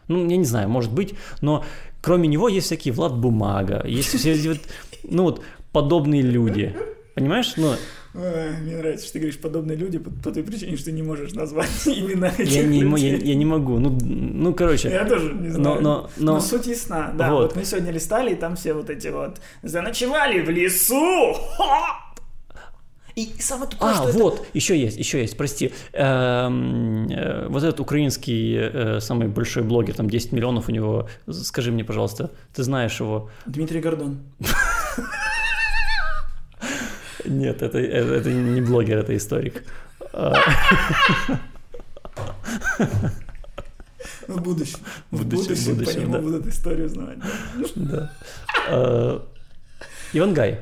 Ну, я не знаю, может быть, но кроме него есть всякие Влад Бумага, есть все ну, вот подобные люди. Понимаешь? Ну, Мне нравится, что ты говоришь подобные люди по, по той причине, что не можешь назвать имена этих я не, мо- я, людей. я не могу. Ну, ну, короче. Я тоже не Но, знаю. но, но, Но суть ясна, да. Вот. Вот. мы сегодня листали, и там все вот эти вот заночевали в лесу. И самое тупое, А, что это- вот, еще есть, еще есть, прости. Эм, э, вот этот украинский э, самый большой блогер, там 10 миллионов у него. Скажи мне, пожалуйста, ты знаешь его? Дмитрий Гордон. Нет, это, это, это не блогер, это историк. В будущем. В будущем, будущем, по нему да. будут историю знать. Да. А, Иван Гай.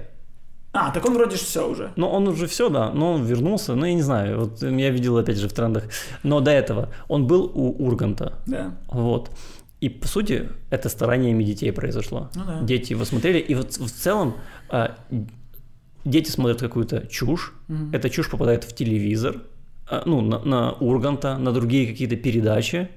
А, так он вроде все уже. Ну, он уже все, да, но он вернулся, ну, я не знаю, вот я видел, опять же, в трендах. Но до этого он был у Урганта, Да. вот. И, по сути, это стараниями детей произошло. Ну да. Дети его смотрели, и вот в целом а, дети смотрят какую-то чушь, Мгм. эта чушь попадает в телевизор, а, ну, на, на Урганта, на другие какие-то передачи,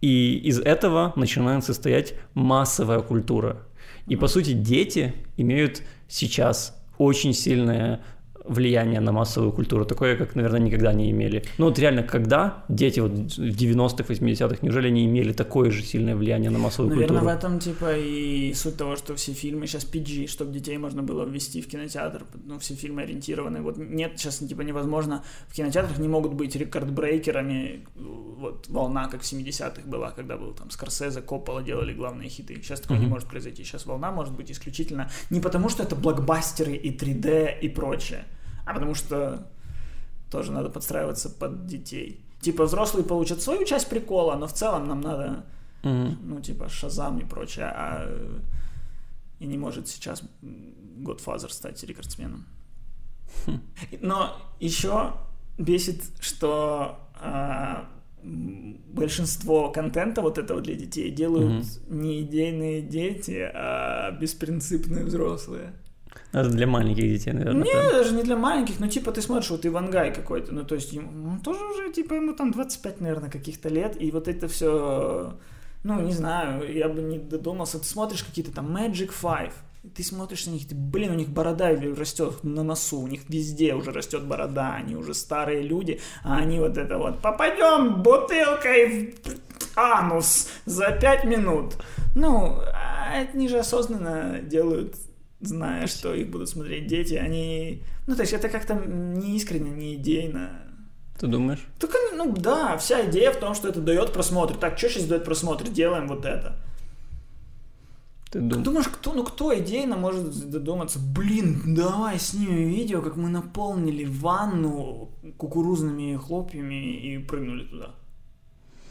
и из этого начинает состоять массовая культура. И, по сути, дети имеют сейчас очень сильное влияние на массовую культуру, такое, как, наверное, никогда не имели. Ну вот реально, когда дети вот в 90-х, 80-х, неужели не имели такое же сильное влияние на массовую Наверное, в культуру? этом типа и суть того, что все фильмы сейчас PG, чтобы детей можно было ввести в кинотеатр. Ну, все фильмы ориентированы. Вот нет, сейчас типа невозможно. В кинотеатрах не могут быть рекордбрейкерами. Вот волна, как в 70-х была, когда был там Скорсезе, Коппола делали главные хиты. Сейчас такое не Мгм. может произойти. Сейчас волна может быть исключительно не потому, что это блокбастеры и 3D и прочее, потому что тоже надо подстраиваться под детей. Типа взрослые получат свою часть прикола, но в целом нам надо Мгм. ну, типа, Шазам и прочее, а э, и не может сейчас Godfather стать рекордсменом. И- Но еще бесит, что а, м, большинство контента вот этого для детей делают не идейные дети, а беспринципные взрослые. Это для маленьких детей, наверное. Не, даже не для маленьких, ну, типа, ты смотришь, вот Ивангай какой-то, ну, то есть, ему, он тоже уже, типа, ему там 25, наверное, каких-то лет, и вот это все, ну, не знаю, я бы не додумался, ты смотришь какие-то там Magic Five, ты смотришь на них, ты, блин, у них борода растет на носу, у них везде уже растет борода, они уже старые люди, а они вот это вот, попадем бутылкой в анус за 5 минут. Ну, а они же осознанно делают зная, что их будут смотреть дети, они... Ну, то есть это как-то не искренне, не идейно. Ты думаешь? Так, они- ну да, вся идея в том, что это дает просмотр. Так, что сейчас дает просмотр? Делаем вот это. Ты думаешь? Думаешь, кто, ну кто идейно может додуматься, блин, давай снимем видео, как мы наполнили ванну кукурузными хлопьями и прыгнули туда.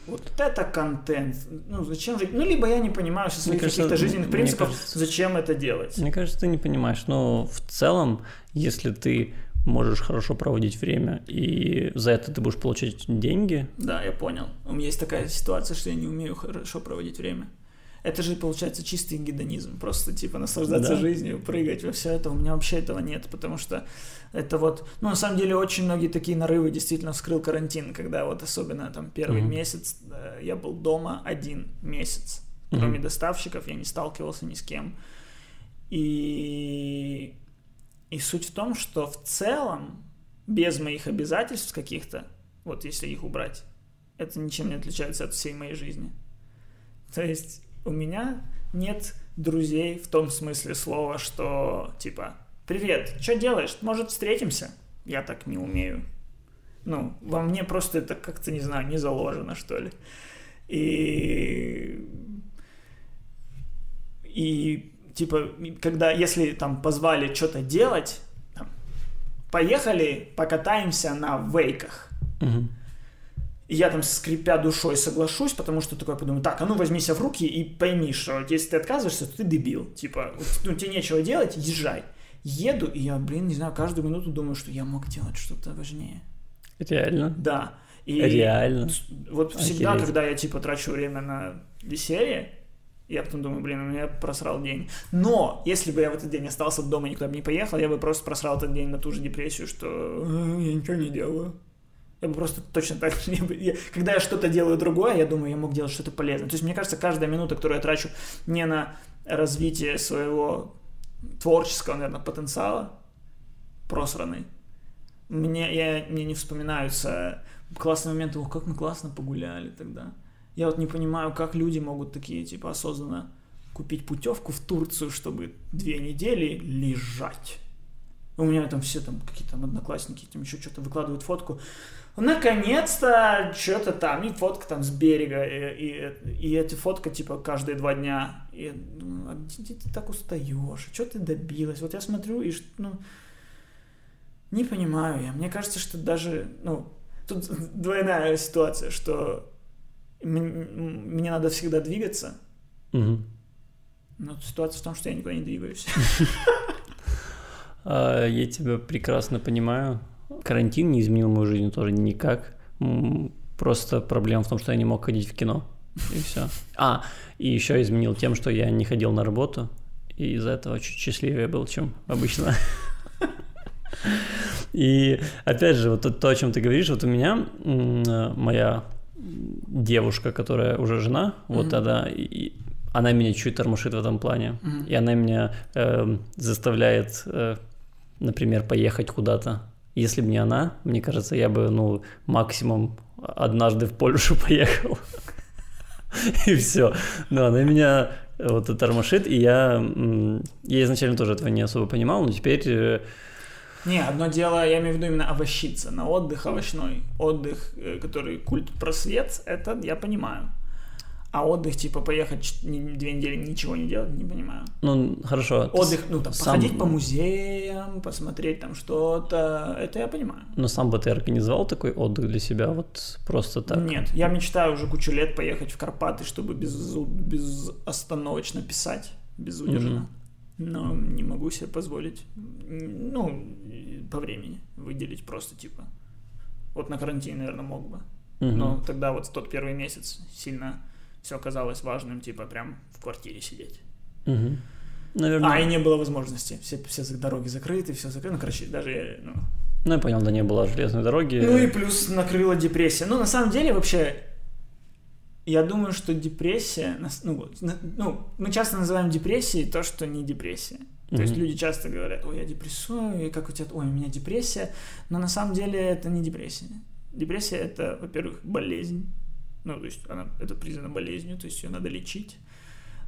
Вот это контент. Ну, зачем же... Ну, либо я не понимаю со своих каких-то жизненных принципов, кажется- зачем это делать. Мне кажется, ты не понимаешь, но в целом, если ты можешь хорошо проводить время, и за это ты будешь получать деньги, Да, я понял. У меня есть такая ситуация, что я не умею хорошо проводить время. Это же получается чистый гедонизм. Просто типа наслаждаться Да. жизнью, прыгать во все это. У меня вообще этого нет, потому что это вот... Ну, на самом деле, очень многие такие нарывы действительно вскрыл карантин, когда вот особенно там первый Мгм. месяц э, я был дома один месяц. Мгм. Кроме доставщиков я не сталкивался ни с кем. И... И суть в том, что в целом, без моих обязательств каких-то, вот если их убрать, это ничем не отличается от всей моей жизни. То есть у меня нет друзей в том смысле слова, что типа «Привет, что делаешь? Может, встретимся?» Я так не умею. Ну, во мне просто это как-то, не знаю, не заложено, что ли. И... И, типа, когда, если там позвали что-то делать, там, поехали покатаемся на вейках. мгм, И я там, скрипя душой, соглашусь, потому что такой подумаю, так, а ну возьми себя в руки и пойми, что если ты отказываешься, то ты дебил. Типа, ну тебе нечего делать, езжай. Еду, и я, блин, не знаю, каждую минуту думаю, что я мог делать что-то важнее. Реально? Да. И Реально? Вот всегда, Охереть. когда я, типа, трачу время на веселье, я потом думаю, блин, у меня просрал день. Но, если бы я в этот день остался дома и никуда бы не поехал, я бы просто просрал этот день на ту же депрессию, что «Э, я ничего не делаю. Я бы просто точно так же не я- Когда я что-то делаю другое, я думаю, я мог делать что-то полезное. То есть, мне кажется, каждая минута, которую я трачу не на развитие своего творческого, наверное, потенциала, просранный. Мне, я, мне не вспоминаются классные моменты, ох, как мы классно погуляли тогда. Я вот не понимаю, как люди могут такие, типа, осознанно купить путевку в Турцию, чтобы две недели лежать. У меня там все там какие-то там одноклассники там еще что-то выкладывают фотку. Наконец-то что-то там, и фотка там с берега, и, и, и эта фотка типа каждые два дня. И думаю, а где ты так устаешь? Что ты добилась? Вот я смотрю и ну, не понимаю я. Мне кажется, что даже, ну, тут двойная ситуация, что мне надо всегда двигаться, Мгм. но ситуация в том, что я никуда не двигаюсь. А, Я тебя прекрасно понимаю. Карантин не изменил мою жизнь тоже никак. Просто проблема в том, что я не мог ходить в кино. И все. А, и еще изменил тем, что я не ходил на работу. И из-за этого чуть счастливее был, чем обычно. И опять же, вот то, то, о чем ты говоришь, вот у меня моя девушка, которая уже жена, вот Мгм. тогда, и- и она меня чуть тормошит в этом плане. И она меня эм, заставляет, э, например, поехать куда-то. Если бы не она, мне кажется, я бы, ну, максимум однажды в Польшу поехал. И все. Но она меня э, вот тормошит, и я, я изначально тоже этого не особо понимал, но теперь э, Не, одно дело, я имею в виду именно овощиться, на отдых овощной. Отдых, э, который культ просвет, это я понимаю. А отдых, типа, поехать две недели ничего не делать, не понимаю. ну, хорошо. Отдых, ну, там, сам- походить по музеям, посмотреть там что-то, это я понимаю. Но сам бы ты организовал такой отдых для себя, вот просто так? Нет, я мечтаю уже кучу лет поехать в Карпаты, чтобы без, безостановочно писать, безудержно. Мгм. Но не могу себе позволить, ну, по времени выделить просто, типа, вот на карантине, наверное, мог бы. Мгм. Но тогда вот тот первый месяц сильно все казалось важным, типа, прям в квартире сидеть. Мгм. Наверное. А, и не было возможности. Все, все дороги закрыты, все закрыто. Ну, короче, даже, ну, Ну, я понял, да не было железной дороги. Ну и плюс накрыла депрессия. Ну, на самом деле, вообще, я думаю, что депрессия... Ну, ну мы часто называем депрессией то, что не депрессия. То есть Мгм. люди часто говорят, ой, я депрессую, и как у тебя, ой, у меня депрессия. Но на самом деле это не депрессия. Депрессия это, во-первых, болезнь. Ну, то есть она, это признана болезнью, то есть ее надо лечить.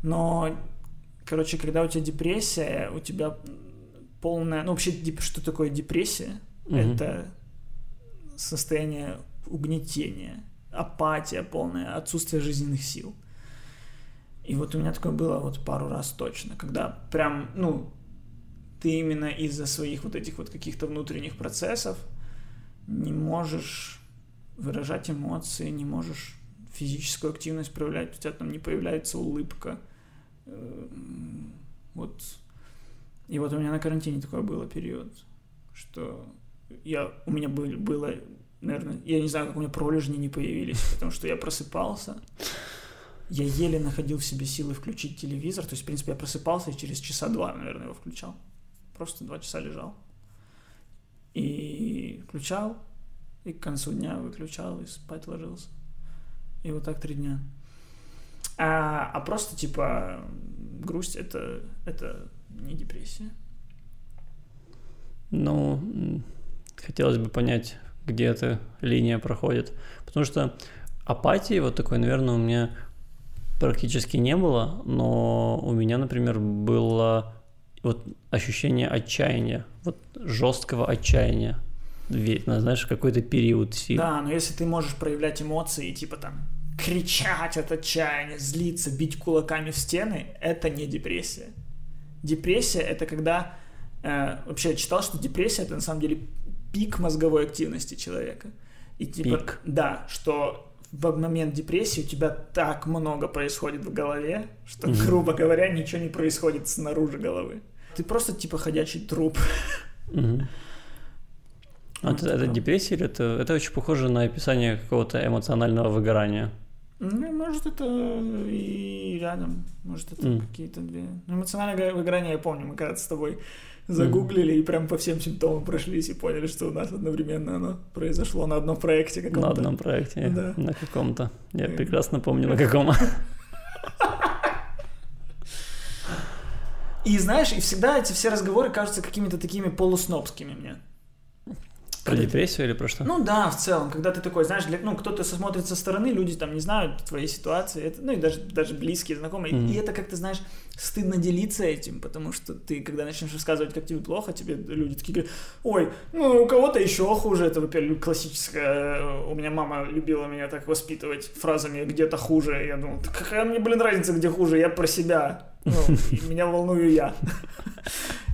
Но, короче, когда у тебя депрессия, у тебя полная... Ну, вообще, что такое депрессия? Мгм. Это состояние угнетения, апатия полная, отсутствие жизненных сил. И вот у меня такое было вот пару раз точно, когда прям, ну, ты именно из-за своих вот этих вот каких-то внутренних процессов не можешь выражать эмоции, не можешь физическую активность проявлять, у тебя там не появляется улыбка. Эм, Вот. И вот у меня на карантине такой было период, что я, у меня был, было, наверное, я не знаю, как у меня пролежни не появились, потому что я просыпался, я еле находил в себе силы включить телевизор, то есть, в принципе, я просыпался и через часа два, наверное, его включал. Просто два часа лежал. И включал, и к концу дня выключал, и спать ложился. И вот так три дня. А, а просто, типа, грусть это, это не депрессия. Ну, хотелось бы понять, где эта линия проходит. Потому что апатии вот такой, наверное, у меня практически не было, но у меня, например, было вот ощущение отчаяния, вот жесткого отчаяния. Знаешь, какой-то период сил. Да, но если ты можешь проявлять эмоции, типа там кричать от отчаяния, злиться, бить кулаками в стены, это не депрессия. Депрессия это когда э, вообще я читал, что депрессия это на самом деле пик мозговой активности человека. И типа, Пик. да, что в момент депрессии у тебя так много происходит в голове, что, грубо говоря, ничего не происходит снаружи головы. Ты просто типа ходячий труп. Мгм. А Вот это, это депрессия или это, это очень похоже на описание какого-то эмоционального выгорания? Ну, может, это и рядом. Может, это М. какие-то две. Ну, эмоциональное го- выгорание, я помню, мы когда с тобой загуглили и прям по всем симптомам прошлись и поняли, что у нас одновременно оно произошло на одном проекте На каком-то. одном проекте, Да. на каком-то. Я Мгм. прекрасно помню, на каком. И знаешь, и всегда эти все разговоры кажутся какими-то такими полуснобскими мне. Про депрессию или про что? Ну да, в целом, когда ты такой, знаешь, для, ну кто-то смотрит со стороны, люди там не знают твоей ситуации, это, ну и даже, даже близкие, знакомые, Мгм. и это как-то, знаешь, стыдно делиться этим, потому что ты, когда начнешь рассказывать, как тебе плохо, тебе люди такие говорят, ой, ну у кого-то еще хуже, это, во-первых, классическая, э, у меня мама любила меня так воспитывать фразами «где-то хуже», я думал, «Да какая мне, блин, разница, где хуже, я про себя, ну, меня волную я.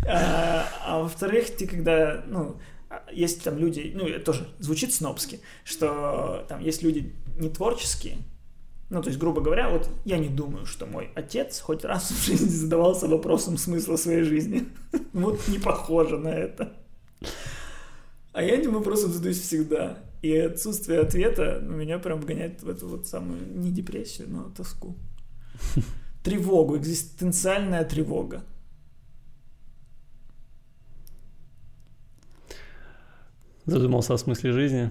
А а во-вторых, ты когда, ну, есть там люди, ну, это тоже звучит снобски, что там есть люди не творческие, ну, то есть, грубо говоря, вот я не думаю, что мой отец хоть раз в жизни задавался вопросом смысла своей жизни. Вот не похоже на это. А я этим вопросом задаюсь всегда. И отсутствие ответа меня прям вгоняет в эту вот самую не депрессию, но тоску. Тревогу, экзистенциальная тревога. Задумался о смысле жизни.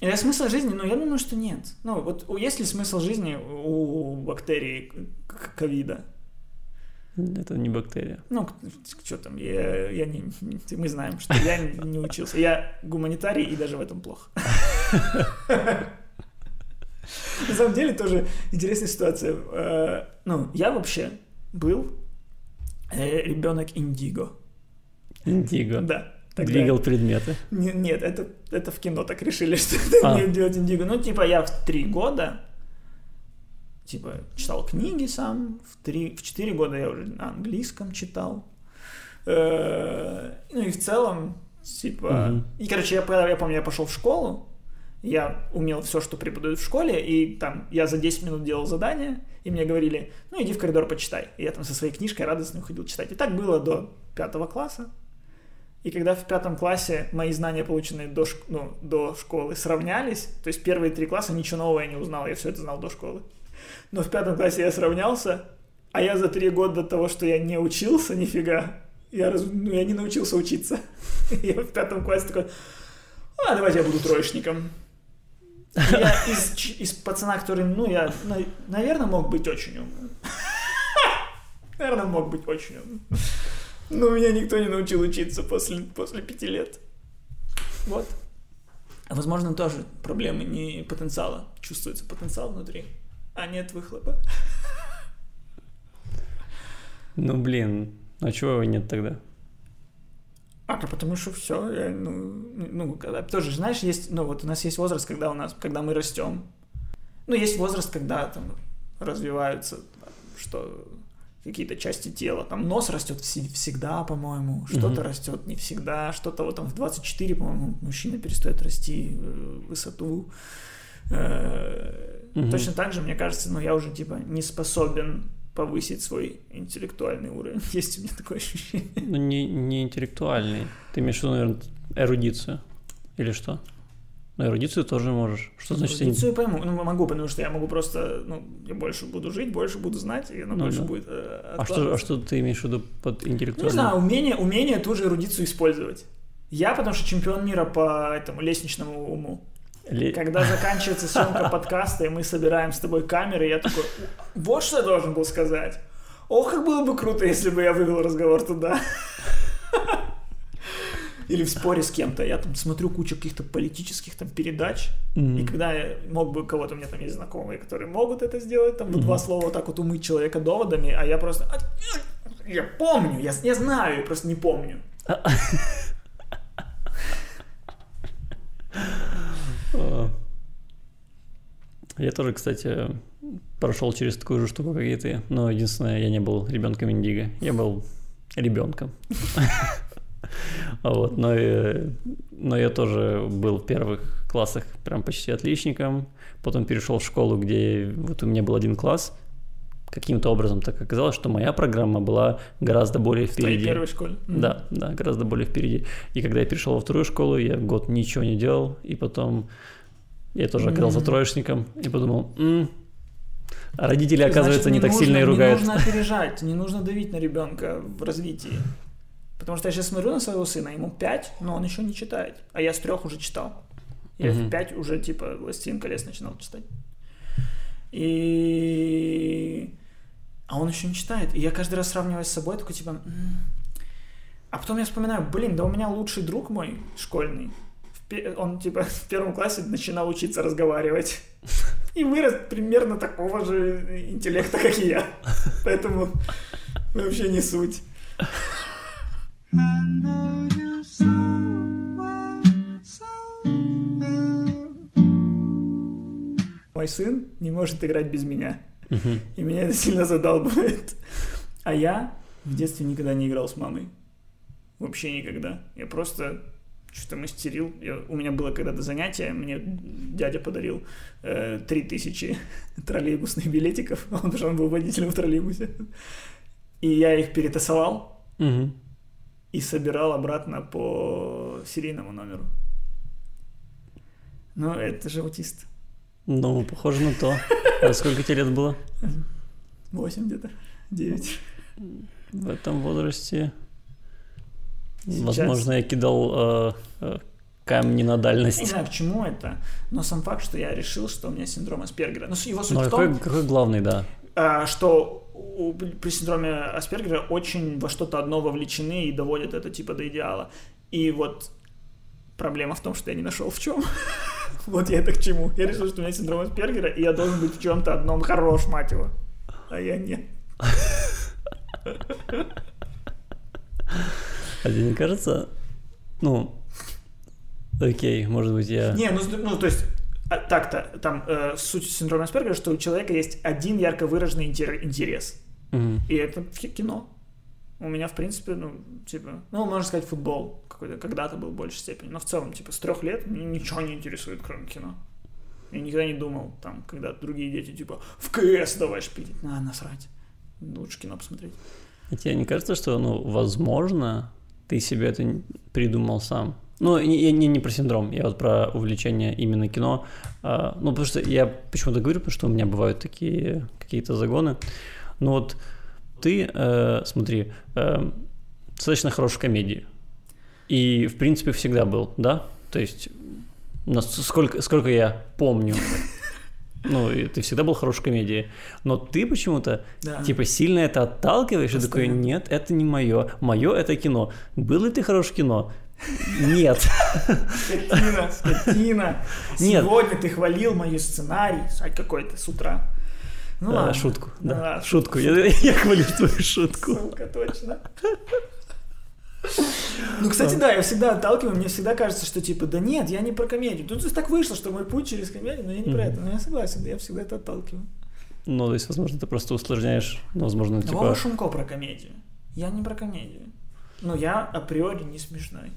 Или смысл жизни? Ну, я думаю, что нет. Ну, вот есть ли смысл жизни у бактерий к- ковида? Это не бактерия. Ну, что там, я, я не, мы знаем, что я не, не учился. Я гуманитарий, и даже в этом плохо. На самом деле, тоже интересная ситуация. Э, Ну, я вообще был э, ребенок индиго. Индиго. Да. Тогда- Двигал предметы. Не- Нет, это, это в кино так решили, что это А. умеет делать индиго. Ну, типа, я в три года, типа, читал книги сам, в, три, в четыре года я уже на английском читал. Э, Ну, и в целом, типа... Мгм. И, короче, я, я помню, я пошел в школу, я умел все, что преподают в школе, и там я за 10 минут делал задание, и мне говорили, ну, иди в коридор, почитай. И я там со своей книжкой радостно уходил читать. И так было до пятого класса. И когда в пятом классе мои знания, полученные до, шк- ну, до школы, сравнялись, то есть первые три класса ничего нового я не узнал, я все это знал до школы. Но в пятом классе я сравнялся, а я за три года до того, что я не учился нифига, я, раз- ну, я не научился учиться. Я в пятом классе такой, а, давайте я буду троечником. Я из, из пацана, который, ну, я, наверное, мог быть очень умным. Наверное, мог быть очень умным. Но меня никто не научил учиться после, после пяти лет. Вот. А возможно, тоже проблемы не потенциала. Чувствуется потенциал внутри, а нет выхлопа. Ну, блин, а чего его нет тогда? А, да потому что все, ну, ну, когда, тоже, знаешь, есть, ну, вот у нас есть возраст, когда у нас, когда мы растем. Ну, есть возраст, когда там развиваются, что какие-то части тела. Там нос растет вси- всегда, по-моему, что-то Мгм. растет не всегда, что-то вот там в 24, по-моему, мужчина перестает расти э, высоту. Э, Мгм. Точно так же, мне кажется, ну, я уже, типа, не способен повысить свой интеллектуальный уровень. Есть у меня такое ощущение. Ну, не, не интеллектуальный. Ты имеешь в виду, наверное, эрудицию? Или что? Ну, эрудицию тоже можешь. Что значит я Эрудицию пойму, ну, могу, потому что я могу просто, ну, я больше буду жить, больше буду знать, и оно Ну больше да. будет э, А что, а что ты имеешь в виду под Ну, интеллектуальным? Не знаю, умение, умение ту же эрудицию использовать. Я, потому что чемпион мира по этому лестничному уму. Или- Когда заканчивается съемка подкаста, и мы собираем с тобой камеры, я такой, вот что я должен был сказать. Ох, как было бы круто, если бы я вывел разговор туда. Или в споре с кем-то. Я там смотрю кучу каких-то политических там передач, Мгм. и когда я мог бы кого-то, у меня там есть знакомые, которые могут это сделать, там в два слова вот так вот умыть человека доводами, а я просто... «А, Я помню, я, я знаю, я просто не помню. А. Я тоже, кстати, прошел через такую же штуку, как и ты. Но единственное, я не был ребенком Индиго. Я был ребенком. Вот, но, и, но я тоже был в первых классах прям почти отличником. Потом перешел в школу, где вот у меня был один класс. Каким-то образом так оказалось, что моя программа была гораздо более В впереди. первой школе? Да, да, гораздо более впереди. И когда я перешел во вторую школу, я год ничего не делал, и потом я тоже оказался Мгм. троечником, и подумал, «М, а родители, Значит, оказывается, не, так нужно- сильно и ругают. Не нужно опережать, не нужно давить на ребенка в развитии. Потому что я сейчас смотрю на своего сына, ему 5, но он еще не читает. А я с трех уже читал. Я Мгм. в 5 уже типа «Властелин колец» начинал читать. И... А он еще не читает. И я каждый раз сравниваю с собой, такой типа... А потом я вспоминаю, блин, да у меня лучший друг мой школьный. Он типа в первом классе начинал учиться разговаривать. И вырос примерно такого же интеллекта, как и я. Поэтому вообще не суть. Мой сын не может играть без меня. Мгм. И меня это сильно задалбывает. А я в детстве никогда не играл с мамой. Вообще никогда. Я просто что-то мастерил. Я- у меня было когда-то занятие, мне дядя подарил э, 3000 троллейбусных билетиков, он, что он был водителем в троллейбусе. И я их перетасовал Мгм. И собирал обратно по серийному номеру. Ну, это же аутист. Ну, похоже на то. А сколько тебе лет было 8 где-то, 9. в этом возрасте? Сейчас. Возможно, я кидал э, э, камни на Не дальность. знаю, к чему это, но сам факт, что я решил, что у меня синдром Аспергера. Но с- его суть Ну, в какой, том, какой главный, да. а, что у- при синдроме Аспергера очень во что-то одно вовлечены и доводят это типа до идеала. И вот проблема в том, что я не нашел в чем. Вот я это к чему. Я решил, что у меня синдром Аспергера, и я должен быть в чем-то одном хорош, мать его. А я нет. А тебе не кажется, ну, окей, может быть, я... Не, ну, ну то есть, а, так-то, там э, суть синдрома Аспергера, что у человека есть один ярко выраженный интер- интерес. Мгм. И это кино. У меня, в принципе, ну, типа, ну, можно сказать, футбол какой-то когда-то был в большей степени. Но в целом, типа, с трех лет ничего не интересует, кроме кино. Я никогда не думал, там, когда другие дети, типа, в КС давай шпилить. На, насрать. Лучше кино посмотреть. А тебе не кажется, что, ну, возможно, ты себе это придумал сам? Ну, я не, не про синдром, я вот про увлечение именно кино. А, ну, потому что я почему-то говорю, потому что у меня бывают такие какие-то загоны. Ну вот ты, э, смотри, э, достаточно хорош в комедии. И, в принципе, всегда был, да? То есть, сколько, сколько я помню, ну, и ты всегда был хорош в комедии. Но ты почему-то Да. Типа сильно это отталкиваешь и такой, Постоянно. нет, это не мое, мое это кино. Был ли ты хорош в кино? Нет. Скотина, скотина. Нет. Сегодня ты хвалил мой сценарий а какой-то с утра. Ну Э, ладно. Шутку, Ну да, ладно, шутку. Я, я хвалю твою шутку. Сука, точно. Ну, кстати, да, я всегда отталкиваю, мне всегда кажется, что типа, да нет, я не про комедию. Тут так вышло, что мой путь через комедию, но я не про это. Но я согласен, я всегда это отталкиваю. Ну, то есть, возможно, ты просто усложняешь, ну, возможно, А типа... Вова Шумко про комедию. Я не про комедию. Ну, я априори не смешной.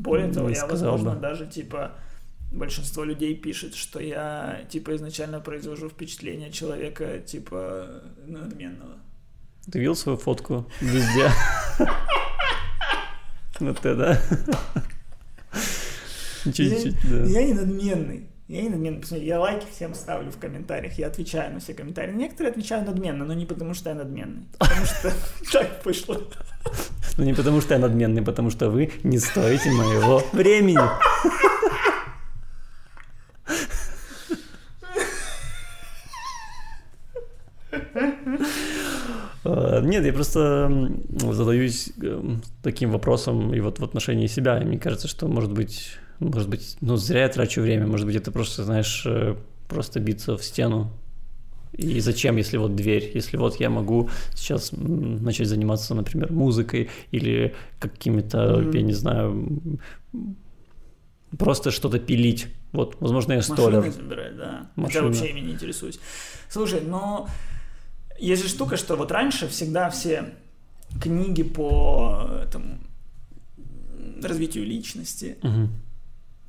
Более того, я, возможно, бы. даже, типа, большинство людей пишет, что я, типа, изначально произвожу впечатление человека, типа, надменного. Ты видел свою фотку везде? Это. Чуть-чуть, да. Я не надменный. Я не надменный. Посмотри, я лайки всем ставлю в комментариях, я отвечаю на все комментарии. Некоторые отвечаю надменно, но не потому, что я надменный. Потому что так пошло. Ну, не потому что я надменный, потому что вы не стоите моего времени. А, Нет, я просто задаюсь эм, таким вопросом и вот в отношении себя. И мне кажется, что, может быть, может быть, ну, зря я трачу время. Может быть, это просто, знаешь, э, просто биться в стену. И зачем, если вот дверь, если вот я могу сейчас начать заниматься, например, музыкой или какими-то, Мгм. я не знаю, просто что-то пилить. Вот, возможно, я столер. Машины забирать, да. Хотя Машина. вообще ими не интересуюсь. Слушай, но есть же штука, что вот раньше всегда все книги по этому развитию личности, Мгм.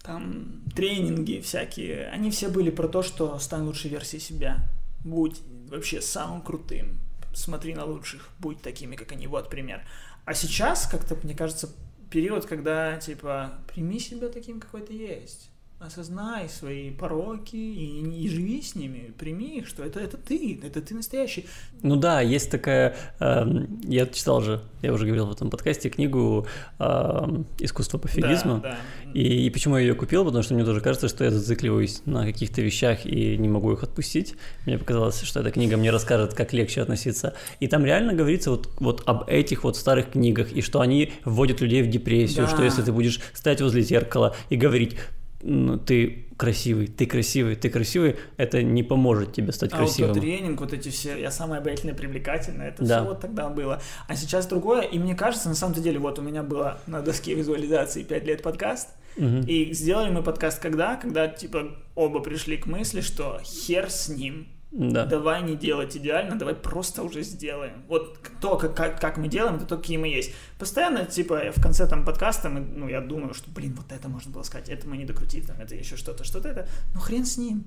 там тренинги всякие, они все были про то, что стань лучшей версией себя, будь вообще самым крутым, смотри на лучших, будь такими, как они, вот пример. А сейчас, как-то, мне кажется, период, когда, типа, прими себя таким, какой ты есть. Осознай свои пороки и, и живи с ними, прими их, что это, это ты, это ты настоящий. Ну да, есть такая, эм, я читал же, я уже говорил в этом подкасте, книгу эм, «Искусство пофигизма». Да, да. И, и почему я ее купил? Потому что мне тоже кажется, что я зацикливаюсь на каких-то вещах и не могу их отпустить. Мне показалось, что эта книга мне расскажет, как легче относиться. И там реально говорится вот, вот об этих вот старых книгах, и что они вводят людей в депрессию, Да. что если ты будешь стоять возле зеркала и говорить, ну, ты красивый, ты красивый, ты красивый, это не поможет тебе стать красивым. Аутотренинг, вот эти все, я самая обаятельная, привлекательная, это Да. все вот тогда было. А сейчас другое, и мне кажется, на самом деле, вот у меня было на доске визуализации 5 лет подкаст, Мгм. и сделали мы подкаст когда? Когда, типа, оба пришли к мысли, что хер с ним, Да. давай не делать идеально, давай просто уже сделаем. Вот то, как, как, как мы делаем, это то, какие мы есть. Постоянно, типа, в конце там подкаста, мы, ну, я думаю, что, блин, вот это можно было сказать, это мы не докрутили, там, это еще что-то, что-то это. Ну, хрен с ним.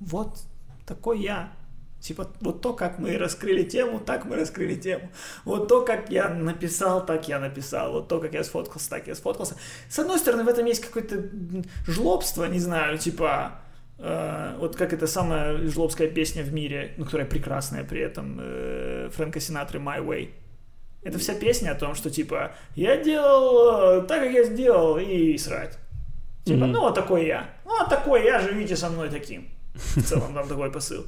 Вот такой я. Типа, вот то, как мы раскрыли тему, так мы раскрыли тему. Вот то, как я написал, так я написал. Вот то, как я сфоткался, так я сфоткался. С одной стороны, в этом есть какое-то жлобство, не знаю, типа, э, вот как эта самая жлобская песня в мире, ну, которая прекрасная при этом, э, Фрэнка Синатры «My Way». Это вся песня о том, что, типа, я делал э, так, как я сделал, и срать. Типа, ну, вот такой я. Ну, вот такой я, живите со мной таким. В целом там такой посыл.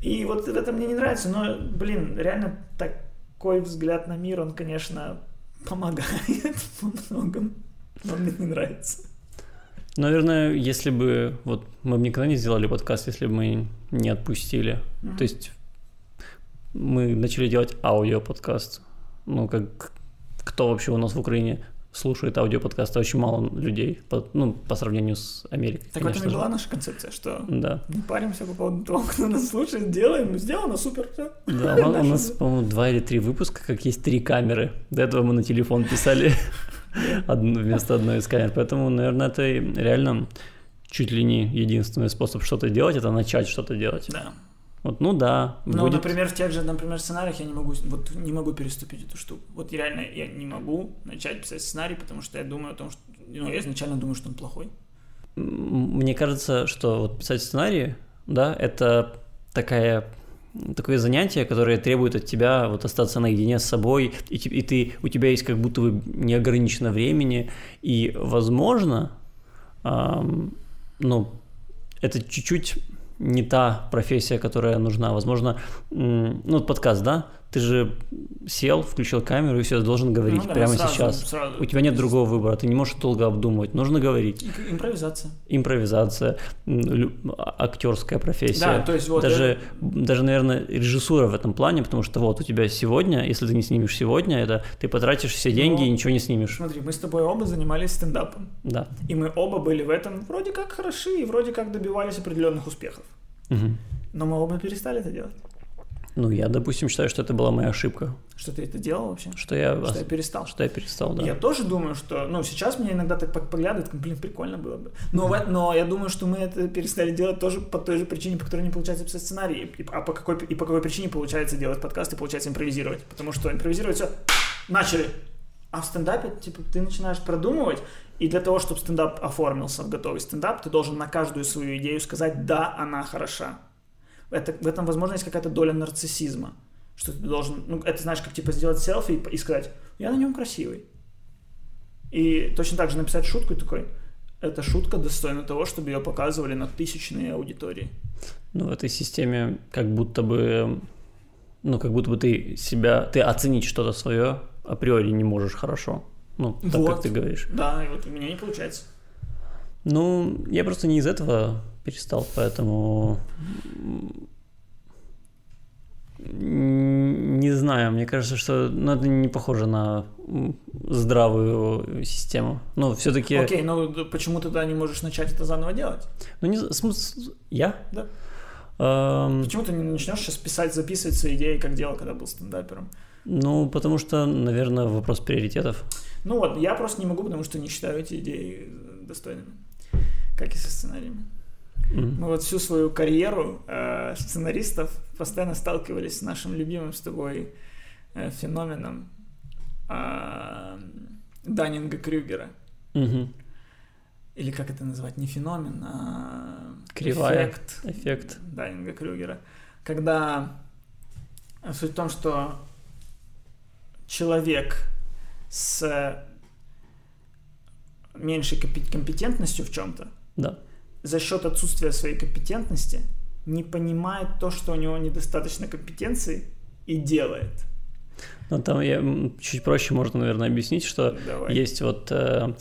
И вот это мне не нравится, но, блин, реально такой взгляд на мир, он, конечно, помогает во многом. Но мне не нравится. Наверное, если бы вот мы бы никогда не сделали подкаст, если бы мы не отпустили. Мгм. То есть мы начали делать аудиоподкаст. Ну, как кто вообще у нас в Украине слушает аудиоподкасты? Очень мало людей, по, ну, по сравнению с Америкой, Так в этом конечно и же. была наша концепция, что Да. не паримся по поводу того, кто нас слушает, делаем, сделано, супер, все. Да, у, нас, по-моему, два или три выпуска, как есть три камеры. До этого мы на телефон писали вместо одной из камер. Поэтому, наверное, это реально чуть ли не единственный способ что-то делать, это начать что-то делать. Да. Вот, ну да, Ну, будет... например, в тех же, например, сценариях я не могу, вот не могу переступить эту штуку. Вот реально я не могу начать писать сценарий, потому что я думаю о том, что, ну, я изначально думаю, что он плохой. Мне кажется, что вот писать сценарии, да, это такая такое занятие, которое требует от тебя вот остаться наедине с собой, и, и ты, у тебя есть как будто бы неограничено времени, и, возможно, ам, ну, это чуть-чуть не та профессия, которая нужна. Возможно, ну, подкаст, да, ты же сел, включил камеру и все, должен говорить Ну да, прямо сразу- сейчас. сразу. У тебя нет другого выбора, ты не можешь долго обдумывать, нужно говорить Импровизация. импровизация, актерская профессия. Да, то есть вот даже, даже, наверное, режиссура в этом плане, потому что вот у тебя сегодня, если ты не снимешь сегодня, это ты потратишь все деньги Ну, и ничего не снимешь. Смотри, мы с тобой оба занимались стендапом. Да. И мы оба были в этом вроде как хороши и вроде как добивались определенных успехов. Мгм. Но мы оба перестали это делать. Ну, я, допустим, считаю, что это была моя ошибка, Что ты это делал вообще? что я, Что я перестал. что я перестал, да. Я тоже думаю, что, ну, сейчас мне иногда так как, блин, прикольно было бы. Но, в- но я думаю, что мы это перестали делать тоже по той же причине, по которой не получается писать сценарий. И, а по какой, и по какой причине получается делать подкаст и получается импровизировать. Потому что импровизировать все, начали. А в стендапе, типа, ты начинаешь продумывать, и для того, чтобы стендап оформился в готовый стендап, ты должен на каждую свою идею сказать «да, она хороша». Это, в этом, возможно, есть какая-то доля нарциссизма. Что ты должен, ну, это знаешь, как типа сделать селфи и, и сказать, я на нем красивый. И точно так же написать шутку и такой, эта шутка достойна того, чтобы ее показывали на тысячные аудитории. Ну, в этой системе как будто бы, ну, как будто бы ты себя, ты оценить что-то свое априори не можешь хорошо. Ну, так Вот. как ты говоришь. Да, и вот у меня не получается. Ну, я просто не из этого перестал, поэтому не знаю, мне кажется, что ну, это не похоже на здравую систему. Ну, все-таки... Окей, ну почему тогда не можешь начать это заново делать? Ну, не смысл... Я? Да. Эм, Почему ты не начнешь сейчас писать, записывать свои идеи, как делал, когда был стендапером? Ну, потому что, наверное, вопрос приоритетов. Ну вот, я просто не могу, потому что не считаю эти идеи достойными, как и со сценариями. Мгм. Мы вот всю свою карьеру э, сценаристов постоянно сталкивались с нашим любимым с тобой э, феноменом э, Даннинга Крюгера. Мгм. Или как это назвать? Не феномен, а Кривая. эффект Эффект. Даннинга Крюгера. Когда э, суть в том, что человек с меньшей компе- компетентностью в чем-то Да. за счет отсутствия своей компетентности не понимает то, что у него недостаточно компетенции и делает. Ну, там я чуть проще можно, наверное, объяснить, что Давай. есть вот, э,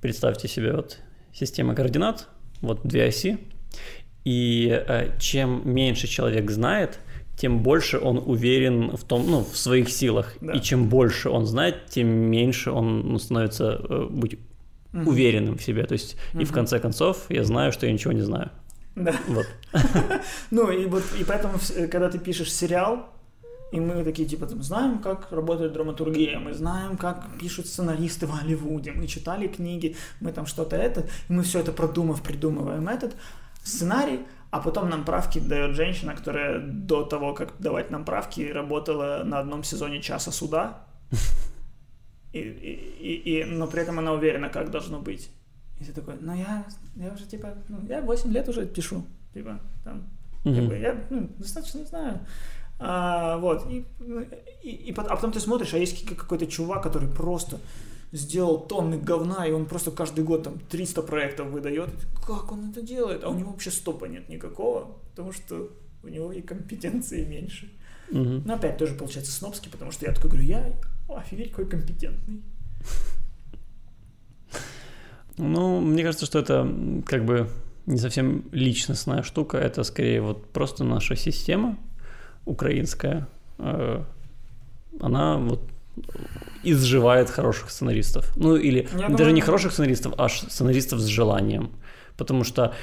представьте себе вот система координат, вот две оси, и э, чем меньше человек знает, тем больше он уверен в том, ну, в своих силах. Да. И чем больше он знает, тем меньше он ну, становится э, быть Мгм. уверенным в себе. То есть, и в конце концов, я знаю, что я ничего не знаю. Да. Вот. Ну, и вот, и поэтому, когда ты пишешь сериал, и мы такие, типа, там, знаем, как работает драматургия, мы знаем, как пишут сценаристы в Голливуде, мы читали книги, мы там что-то это, и мы все это продумав, придумываем этот сценарий, а потом нам правки дает женщина, которая до того, как давать нам правки, работала на одном сезоне «Часа суда», и, и- и- и- но при этом она уверена, как должно быть. И ты такой, ну я, я уже, типа, ну, я 8 лет уже пишу, типа, там, как бы я ну, достаточно знаю. А, вот. И, и, и пот- а потом ты смотришь, а есть ка- какой-то чувак, который просто сделал тонны говна, и он просто каждый год там 300 проектов выдает. И Как он это делает? А у него вообще стопа нет никакого, потому что у него и компетенции меньше. Мгм. Но опять тоже получается снобский, потому что я такой говорю, я офигеть какой компетентный. Ну, мне кажется, что это как бы не совсем личностная штука, это скорее вот просто наша система украинская, э, она вот изживает хороших сценаристов. Ну, или Я даже думаю- не хороших сценаристов, а сценаристов с желанием. Потому что,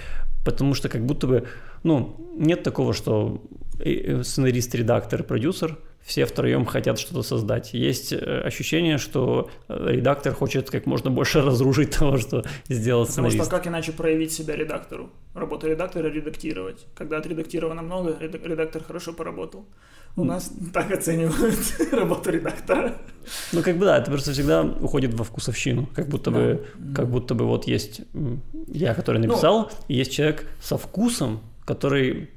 потому что как будто бы, ну, нет такого, что э, э, сценарист, редактор, продюсер все втроем хотят что-то создать. Есть э, ощущение, что редактор хочет как можно больше разрушить того, что сделал Потому сценарист. что как иначе проявить себя редактору? Работа редактора — редактировать. Когда отредактировано много, редак- редактор хорошо поработал. У нас так оценивают работу редактора. Ну, как бы да, это просто всегда уходит во вкусовщину. Как будто бы, как будто бы вот есть я, который написал, и есть человек со вкусом, который,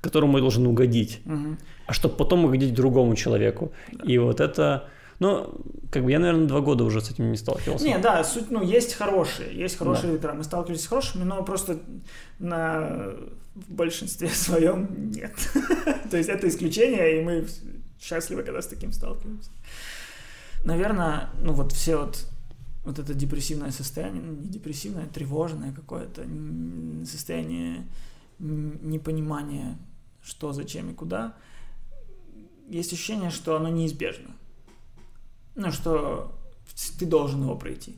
которому я должен угодить. Мгм. а чтобы потом угодить другому человеку. И вот это, ну, как бы я, наверное, два года уже с этим не сталкивался. Не, да, суть, ну, есть хорошие, есть хорошие редактора. Мы сталкивались с хорошими, но просто на в большинстве своем нет. То есть это исключение, и мы счастливы, когда с таким сталкиваемся. Наверное, ну вот все вот вот это депрессивное состояние, ну, не депрессивное, а тревожное какое-то состояние м, непонимания, что, зачем и куда, есть ощущение, что оно неизбежно. Ну, что ты должен его пройти.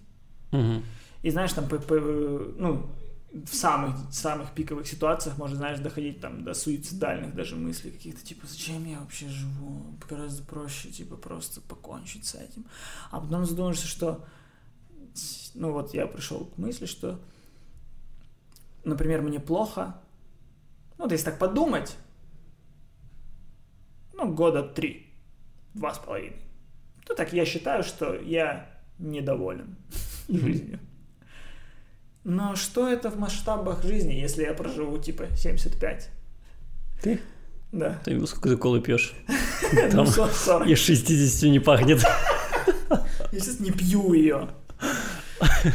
И знаешь, там, по- по- ну, в самых, самых пиковых ситуациях можно, знаешь, доходить там до суицидальных даже мыслей каких-то, типа, зачем я вообще живу? Гораздо проще, типа, просто покончить с этим. А потом задумаешься, что, ну, вот я пришел к мысли, что, например, мне плохо, ну, вот если так подумать, ну, года три, два с половиной, то так я считаю, что я недоволен жизнью. Но что это в масштабах жизни, если я проживу типа 75? Ты? Да. Ты видел, сколько ты колы пьешь? Ну, Там 40. и 60 не пахнет. Я сейчас не пью ее.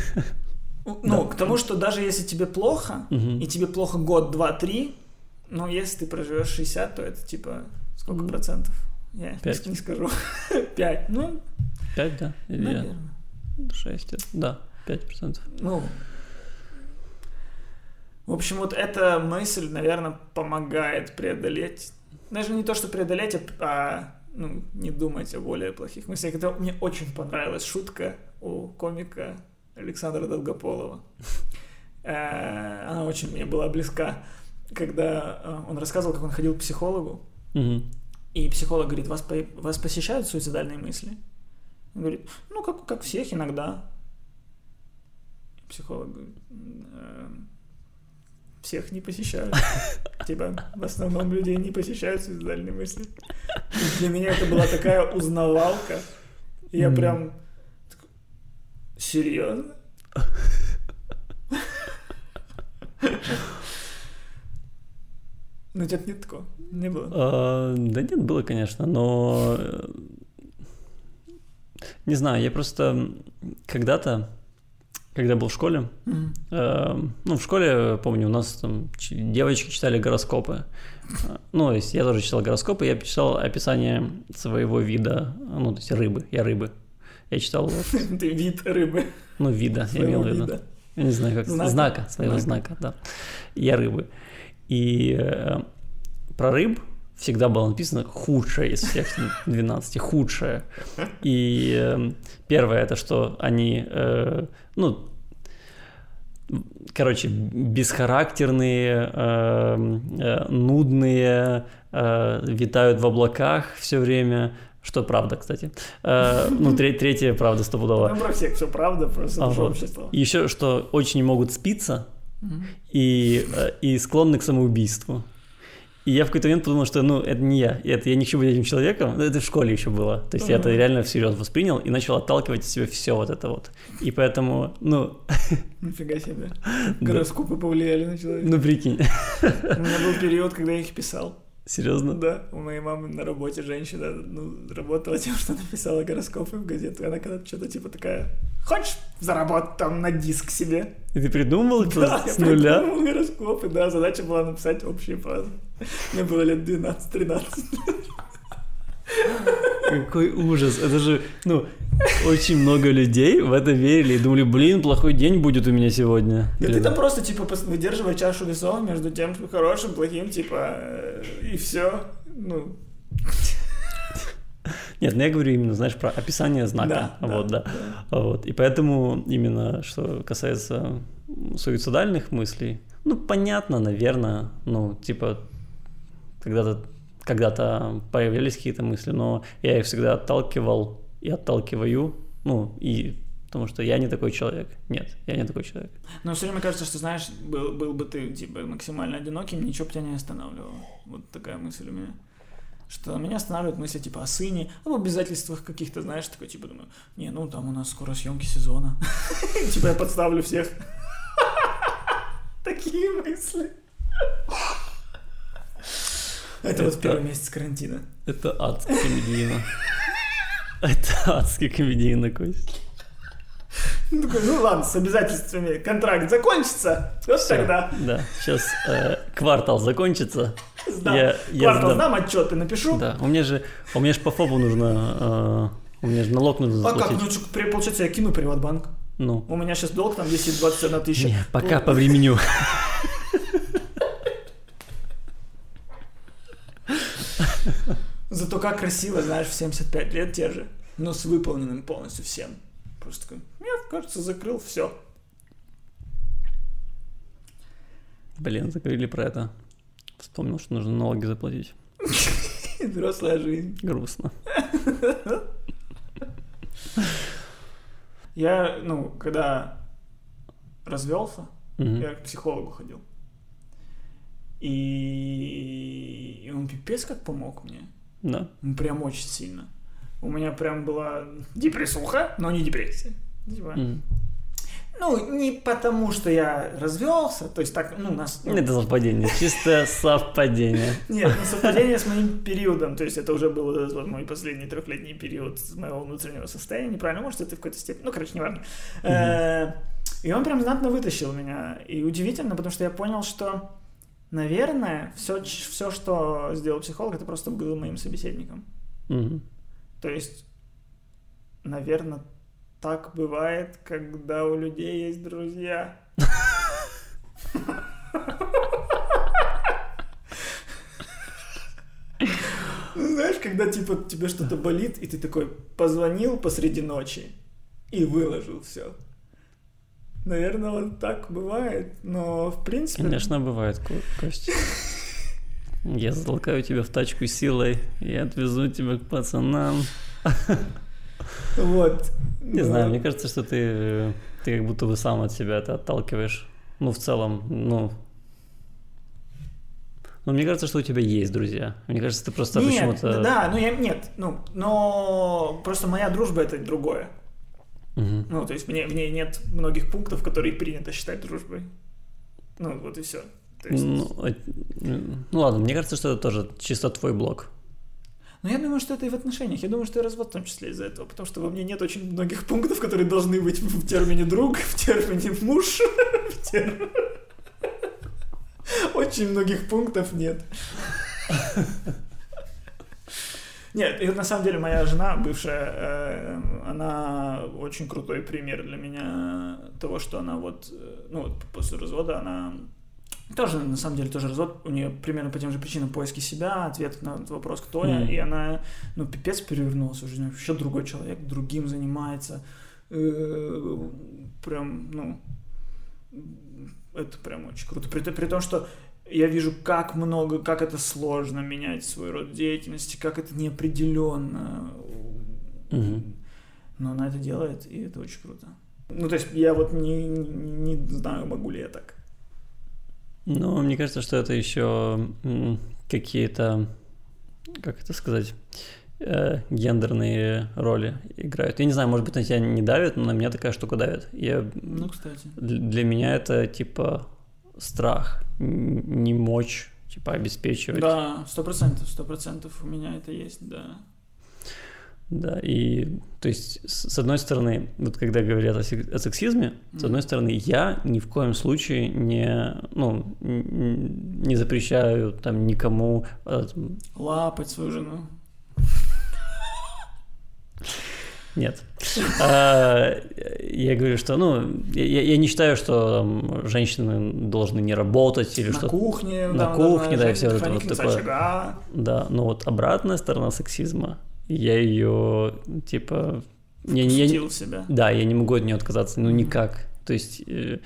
Ну, к тому, что даже если тебе плохо, и тебе плохо год, два, три, ну, если ты проживешь 60, то это типа сколько Ну, процентов? Я не пять. ск- не скажу. Пять. Ну, Пять, да? Или наверное. шесть? Да, пять процентов. Ну, в общем, вот эта мысль, наверное, помогает преодолеть, даже не то, что преодолеть, а, а, ну, не думать о более плохих мыслях. Это мне очень понравилась шутка у комика Александра Долгополова. Э, Она очень мне была близка, когда э, он рассказывал, как он ходил к психологу, Мгм. И психолог говорит, вас, по- вас посещают суицидальные мысли? Он говорит, ну, как, как всех иногда. Психолог говорит, «Э, всех не посещают. Типа, в основном людей не посещают суицидальные мысли. И для меня это была такая узнавалка. Я прям... Серьезно? Ну, у тебя нет такого? Не было? А, Да нет, было, конечно, но... э, Не знаю, я просто когда-то, когда был в школе, Мгм. э, ну, в школе, помню, у нас там девочки читали гороскопы. Э, Ну, то есть я тоже читал гороскопы, я читал описание своего вида, ну, то есть рыбы, я рыбы. Я читал, Ты вид рыбы. ну, вида, я имел в виду. Я не знаю, как Знака? знака, своего знака, да. Я рыбы. И э, про рыб всегда было написано худшее из всех 12, худшее. И э, первое это что они, э, ну, короче, бесхарактерные, э, э, нудные, э, витают в облаках все время. Что правда, кстати. Э, ну, тре- третье правда стопудово. Ну, про всех все правда, просто А, вот. общество. Еще, что очень могут спиться И, э, и склонны к самоубийству. И я в какой-то момент подумал, что ну, это не я, это я не хочу быть этим человеком. Ну, Это в школе еще было. То есть я это реально всерьез воспринял и начал отталкивать от себя все вот это вот. И поэтому, ну, Нифига себе. Гороскопы повлияли на человека. ну прикинь, У меня был период, когда я их писал. Серьезно? Да, у моей мамы на работе женщина ну, работала тем, что написала гороскопы в газету. Она когда-то что-то типа такая, хочешь заработать там на диск себе? И ты придумал это Да, я с нуля? придумал гороскопы, да, задача была написать общие фразы. Мне было лет 12-13. Какой ужас. Это же, ну, очень много людей в это верили и думали, блин, плохой день будет у меня сегодня. Да Или ты там просто, типа, выдерживай чашу весов между тем, что хорошим, плохим, типа, э, и все. Ну, Нет, ну я говорю именно, знаешь, про описание знака. да, вот, да. Вот. И поэтому именно, что касается суицидальных мыслей, ну, понятно, наверное, ну, типа, когда-то когда-то появлялись какие-то мысли, но я их всегда отталкивал и отталкиваю, ну, и потому что я не такой человек. Нет, я не такой человек. Но все время кажется, что, знаешь, был, был бы ты, типа, максимально одиноким, ничего бы тебя не останавливало. Вот такая мысль у меня. Что меня останавливают мысли, типа, о сыне, об обязательствах каких-то, знаешь, такой, типа, думаю, не, ну, там у нас скоро съемки сезона. Типа, я подставлю всех. Такие мысли. Это вот первый месяц карантина. Это адски комедийно. Это адски комедийно, Кость. Ну, такой, ну ладно, с обязательствами контракт закончится, вот Всё, тогда Да, сейчас квартал закончится. сдам. Я- я Квартал сдам. сдам, отчеты напишу. Да, у меня же, у меня же по ФОПу нужно, э, у меня же налог нужно А как? заплатить. Ну, что, получается, я кину Приватбанк. Ну, У меня сейчас долг там висит 21 тысяча. не, пока по времени. Зато как красиво, знаешь, в 75 лет те же, но с выполненным полностью всем. Просто такой, я, кажется, закрыл все. Блин, заговорили про это. Вспомнил, что нужно налоги заплатить. Взрослая жизнь. Грустно. Я, ну, когда развелся, я к психологу ходил. И... и он пипец как помог мне. Да. Ну, Прям очень сильно. У меня прям была депрессуха, но не депрессия. Типа, Мгм. Ну, не потому, что я развелся, то есть так, ну, нас... ну, Это совпадение, чистое совпадение. Нет, ну, совпадение с моим периодом, то есть это уже был вот мой последний трехлетний период с моего внутреннего состояния, неправильно, может, это в какой-то степени, ну, короче, неважно. Э, И он прям знатно вытащил меня, и удивительно, потому что я понял, что, наверное, все, все что сделал психолог, это просто было моим собеседником. Мгм. То есть, наверное, так бывает, когда у людей есть друзья. Ну, знаешь, когда типа тебе что-то болит, и ты такой позвонил посреди ночи и выложил все. Наверное, вот так бывает, но в принципе... Конечно, бывает, Ко- Кость. Я затолкаю тебя в тачку силой и отвезу тебя к пацанам. Вот. Не знаю, мне кажется, что ты, ты как будто бы сам от себя это отталкиваешь. Ну, в целом, ну... Ну, мне кажется, что у тебя есть друзья. Мне кажется, ты просто Нет, почему-то... да, ну я, нет, ну, но просто моя дружба это другое. Мгм. Ну, то есть в ней, в ней нет многих пунктов, которые принято считать дружбой. Ну, вот и все. То есть, Ну, а- ну ладно, мне кажется, что это тоже чисто твой блог. Но я думаю, что это и в отношениях. Я думаю, что и развод в том числе из-за этого. Потому что во мне нет очень многих пунктов, которые должны быть в термине друг, в термине муж. в тер- Очень многих пунктов нет. Нет, и на самом деле моя жена, бывшая, э, она очень крутой пример для меня того, что она вот, э, ну вот после развода она тоже, на самом деле, тоже развод, у нее примерно по тем же причинам поиски себя, ответ на этот вопрос, кто я, Мгм. и она, ну, пипец перевернулась уже, вообще другой человек, другим занимается, э, прям, ну, это прям очень круто, при, при том, что я вижу, как много, как это сложно менять свой род деятельности, как это неопределенно, Мгм. но она это делает, и это очень круто. Ну, то есть я вот не, не, не знаю, могу ли я так. Ну, мне кажется, что это еще какие-то, как это сказать, э, гендерные роли играют. Я не знаю, может быть, на тебя не давит, но на меня такая штука давит. Я, Ну, кстати. Для меня это типа страх, не мочь, типа обеспечивать. Да, сто процентов, сто процентов у меня это есть, да. Да, и то есть, с одной стороны, вот когда говорят о, сек- о сексизме, с одной стороны, я ни в коем случае не, ну, не запрещаю там никому э, Лапать свою жену. Нет. А, Я говорю, что, ну, я, я не считаю, что там, женщины должны не работать или на что-то. кухне, на да, кухне, да, и всё это вот такое. очага. Да, но вот обратная сторона сексизма, я ее, типа, я, я, себя. да, я не могу от нее отказаться, ну никак. То есть э,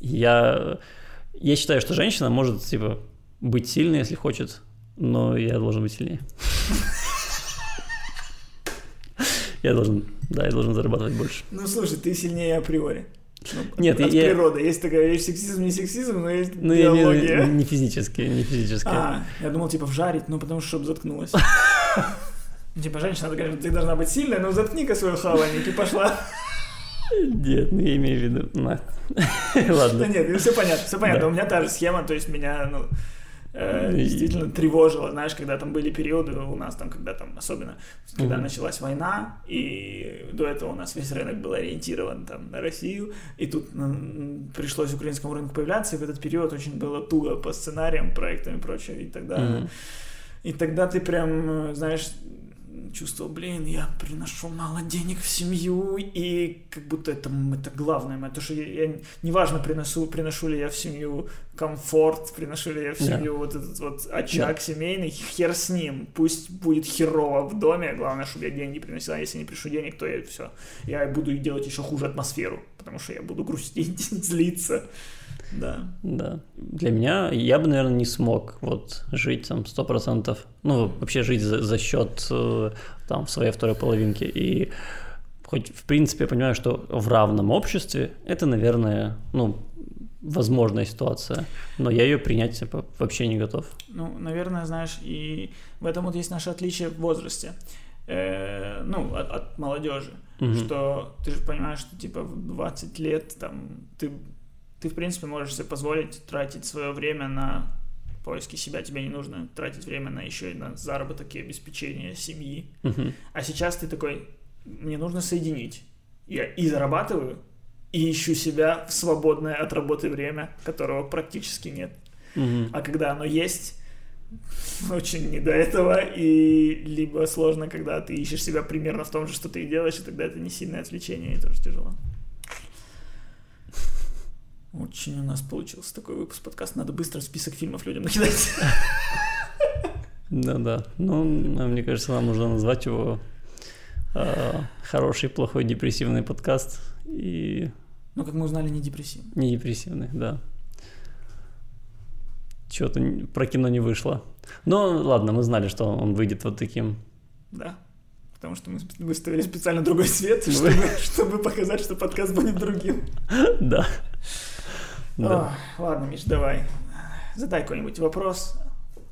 я, я считаю, что женщина может, типа, быть сильной, если хочет, но я должен быть сильнее. Я должен, да, я должен зарабатывать больше. Ну, слушай, ты сильнее априори. Ну, Нет, от я- природы. Есть такая вещь, сексизм, не сексизм, но есть Ну, я биология. виду не физически, не физически. А, я думал, типа, вжарить, ну, потому что, чтобы заткнулась. Типа, женщина такая, ты должна быть сильная, но заткни-ка свой хавальник и пошла. Нет, ну я имею в виду... на. Ладно. нет, все понятно, все понятно. У меня та же схема, то есть меня, ну, э, действительно тревожило, знаешь, когда там были периоды у нас там, когда там, особенно, когда Мгм. началась война, и до этого у нас весь рынок был ориентирован там на Россию, и тут м, пришлось украинскому рынку появляться, и в этот период очень было туго по сценариям, проектам и прочее, и тогда... Мгм. И тогда ты прям, э, знаешь, чувствовал, блин, я приношу мало денег в семью, и как будто это, это главное. моё, То, что я, я неважно, приношу, приношу ли я в семью комфорт, приношу ли я в семью вот этот вот очаг семейный, хер с ним. Пусть будет херово в доме, главное, чтобы я деньги приносил. А если не приношу денег, то я все. Я буду делать еще хуже атмосферу, потому что я буду грустить, злиться. Да. Да. Для меня, я бы, наверное, не смог вот жить там сто процентов, ну, вообще жить за, за счет э, там своей второй половинки. И хоть, в принципе, я понимаю, что в равном обществе это, наверное, ну, возможная ситуация, но я ее принять типа, вообще не готов. Ну, наверное, знаешь, и в этом вот есть наше отличие в возрасте. Э, ну, от, от молодежи. Мгм. Что ты же понимаешь, что типа в 20 лет там ты, ты в принципе можешь себе позволить тратить свое время на поиски себя, тебе не нужно тратить время на еще и на заработок и обеспечение семьи. Мгм. А сейчас ты такой, мне нужно соединить. Я и зарабатываю, и ищу себя в свободное от работы время, которого практически нет. Мгм. А когда оно есть, очень не до этого, и либо сложно, когда ты ищешь себя примерно в том же, что ты и делаешь, и тогда это не сильное отвлечение, и тоже тяжело. Очень у нас получился такой выпуск подкаста. Надо быстро список фильмов людям накидать. Да-да. Ну, мне кажется, нам нужно назвать его э, хороший, плохой, депрессивный подкаст и Ну, как мы узнали, не депрессивно. не депрессивный, да. Что-то про кино не вышло. Но ладно, мы знали, что он выйдет вот таким. Да. Потому что мы выставили специально другой свет, чтобы, чтобы показать, что подкаст будет другим. Да. Да. О, ладно, Миш, давай. Задай какой-нибудь вопрос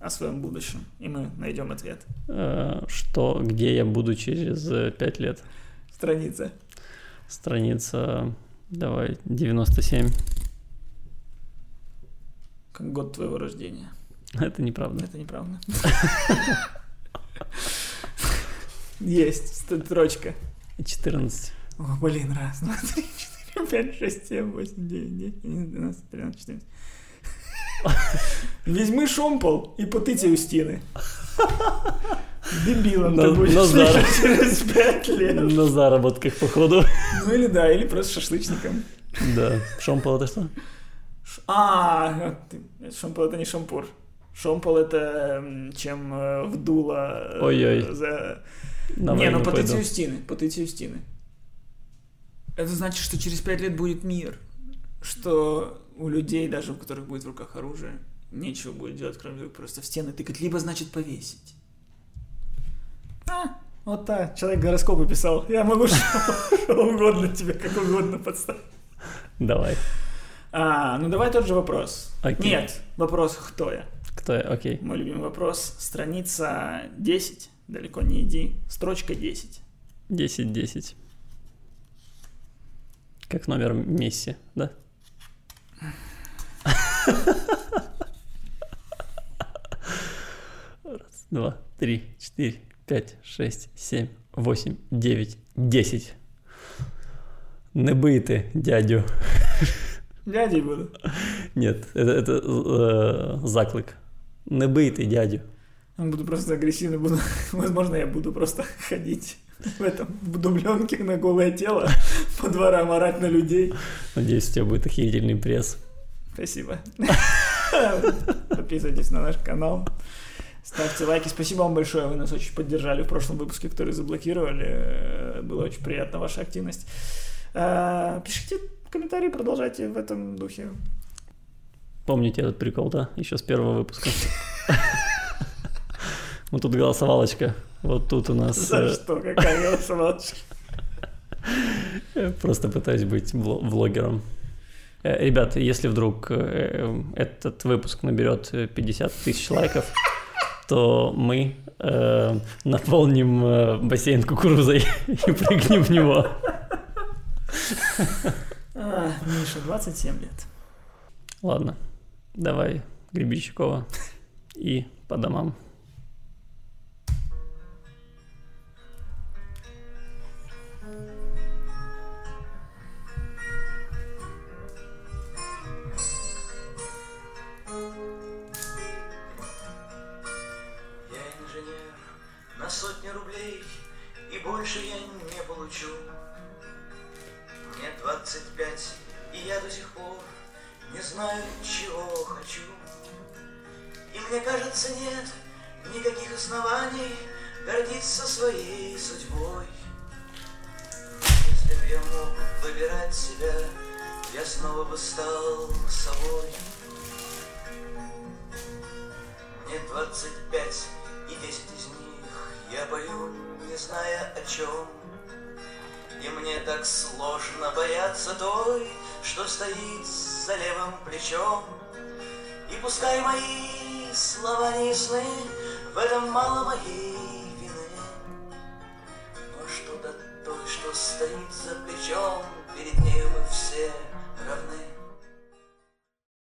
о своем будущем, и мы найдем ответ. Э, что, где я буду через э, пять лет? Страница. Страница, давай, 97. Как год твоего рождения. Это неправда. Это неправда. Есть, строчка. 14. О, блин, раз, два, три, четыре, пять, шесть, семь, восемь, девять, десять, одиннадцать, двенадцать, тринадцать, четырнадцать. Візьми шомпол и потыцай у стены. Дебилом на, ты будешь на зар... через пять лет. На заработках, походу. Ну или да, или просто шашлычником. Да. Шомпол это что? А, шомпол это не шампур. Шомпол это чем э, вдуло Ой-ой. за... Не, ну войну потыцай пойду. у стены, потыцай у стены. Это значит, что через пять лет будет мир. Что у людей, даже у которых будет в руках оружие, нечего будет делать, кроме как просто в стены тыкать, либо, значит, повесить. А, вот так, человек гороскопы писал. Я могу что, что угодно тебе, как угодно подставить. Давай. А, ну давай тот же вопрос. Окей. Нет, вопрос «Кто я?» Кто я? Окей. Мой любимый вопрос. Страница 10, далеко не иди, строчка 10. 10-10. Как номер Месси, да? Раз, два, три, четыре, пять, шесть, семь, восемь, девять, десять. Не бийте дядю. Дядей буду. Нет, это, это э, заклик. Не бийте дядю. Буду просто агрессивно, буду, возможно, я буду просто ходить в этом, в дубленке на голое тело, по дворам орать на людей. Надеюсь, у тебя будет охерительный пресс. Спасибо. Подписывайтесь на наш канал. Ставьте лайки. Спасибо вам большое. Вы нас очень поддержали в прошлом выпуске, который заблокировали. Было очень приятно ваша активность. Э, Пишите комментарии, продолжайте в этом духе. Помните этот прикол, да? Еще с первого выпуска. Вот тут голосовалочка. Вот тут у нас... За э, что? Какая голосовалочка? Я Просто пытаюсь быть вло- влогером. Э, Ребята, если вдруг э, этот выпуск наберет э, 50 тысяч лайков, то мы э, наполним э, бассейн кукурузой и прыгнем в него. А, Миша, 27 лет. Ладно, давай Гребенщикова и по домам. Знаю, чего хочу. И мне кажется, нет никаких оснований Гордиться своей судьбой. Если бы я мог выбирать себя Я снова бы стал собой. Мне 25 и 10 из них я пою, не зная о чем. И мне так сложно бояться той, что стоит за левым плечом. И пускай мои слова не ясны, в этом мало моей вины. Но что до той, что стоит за плечом, перед нею мы все равны.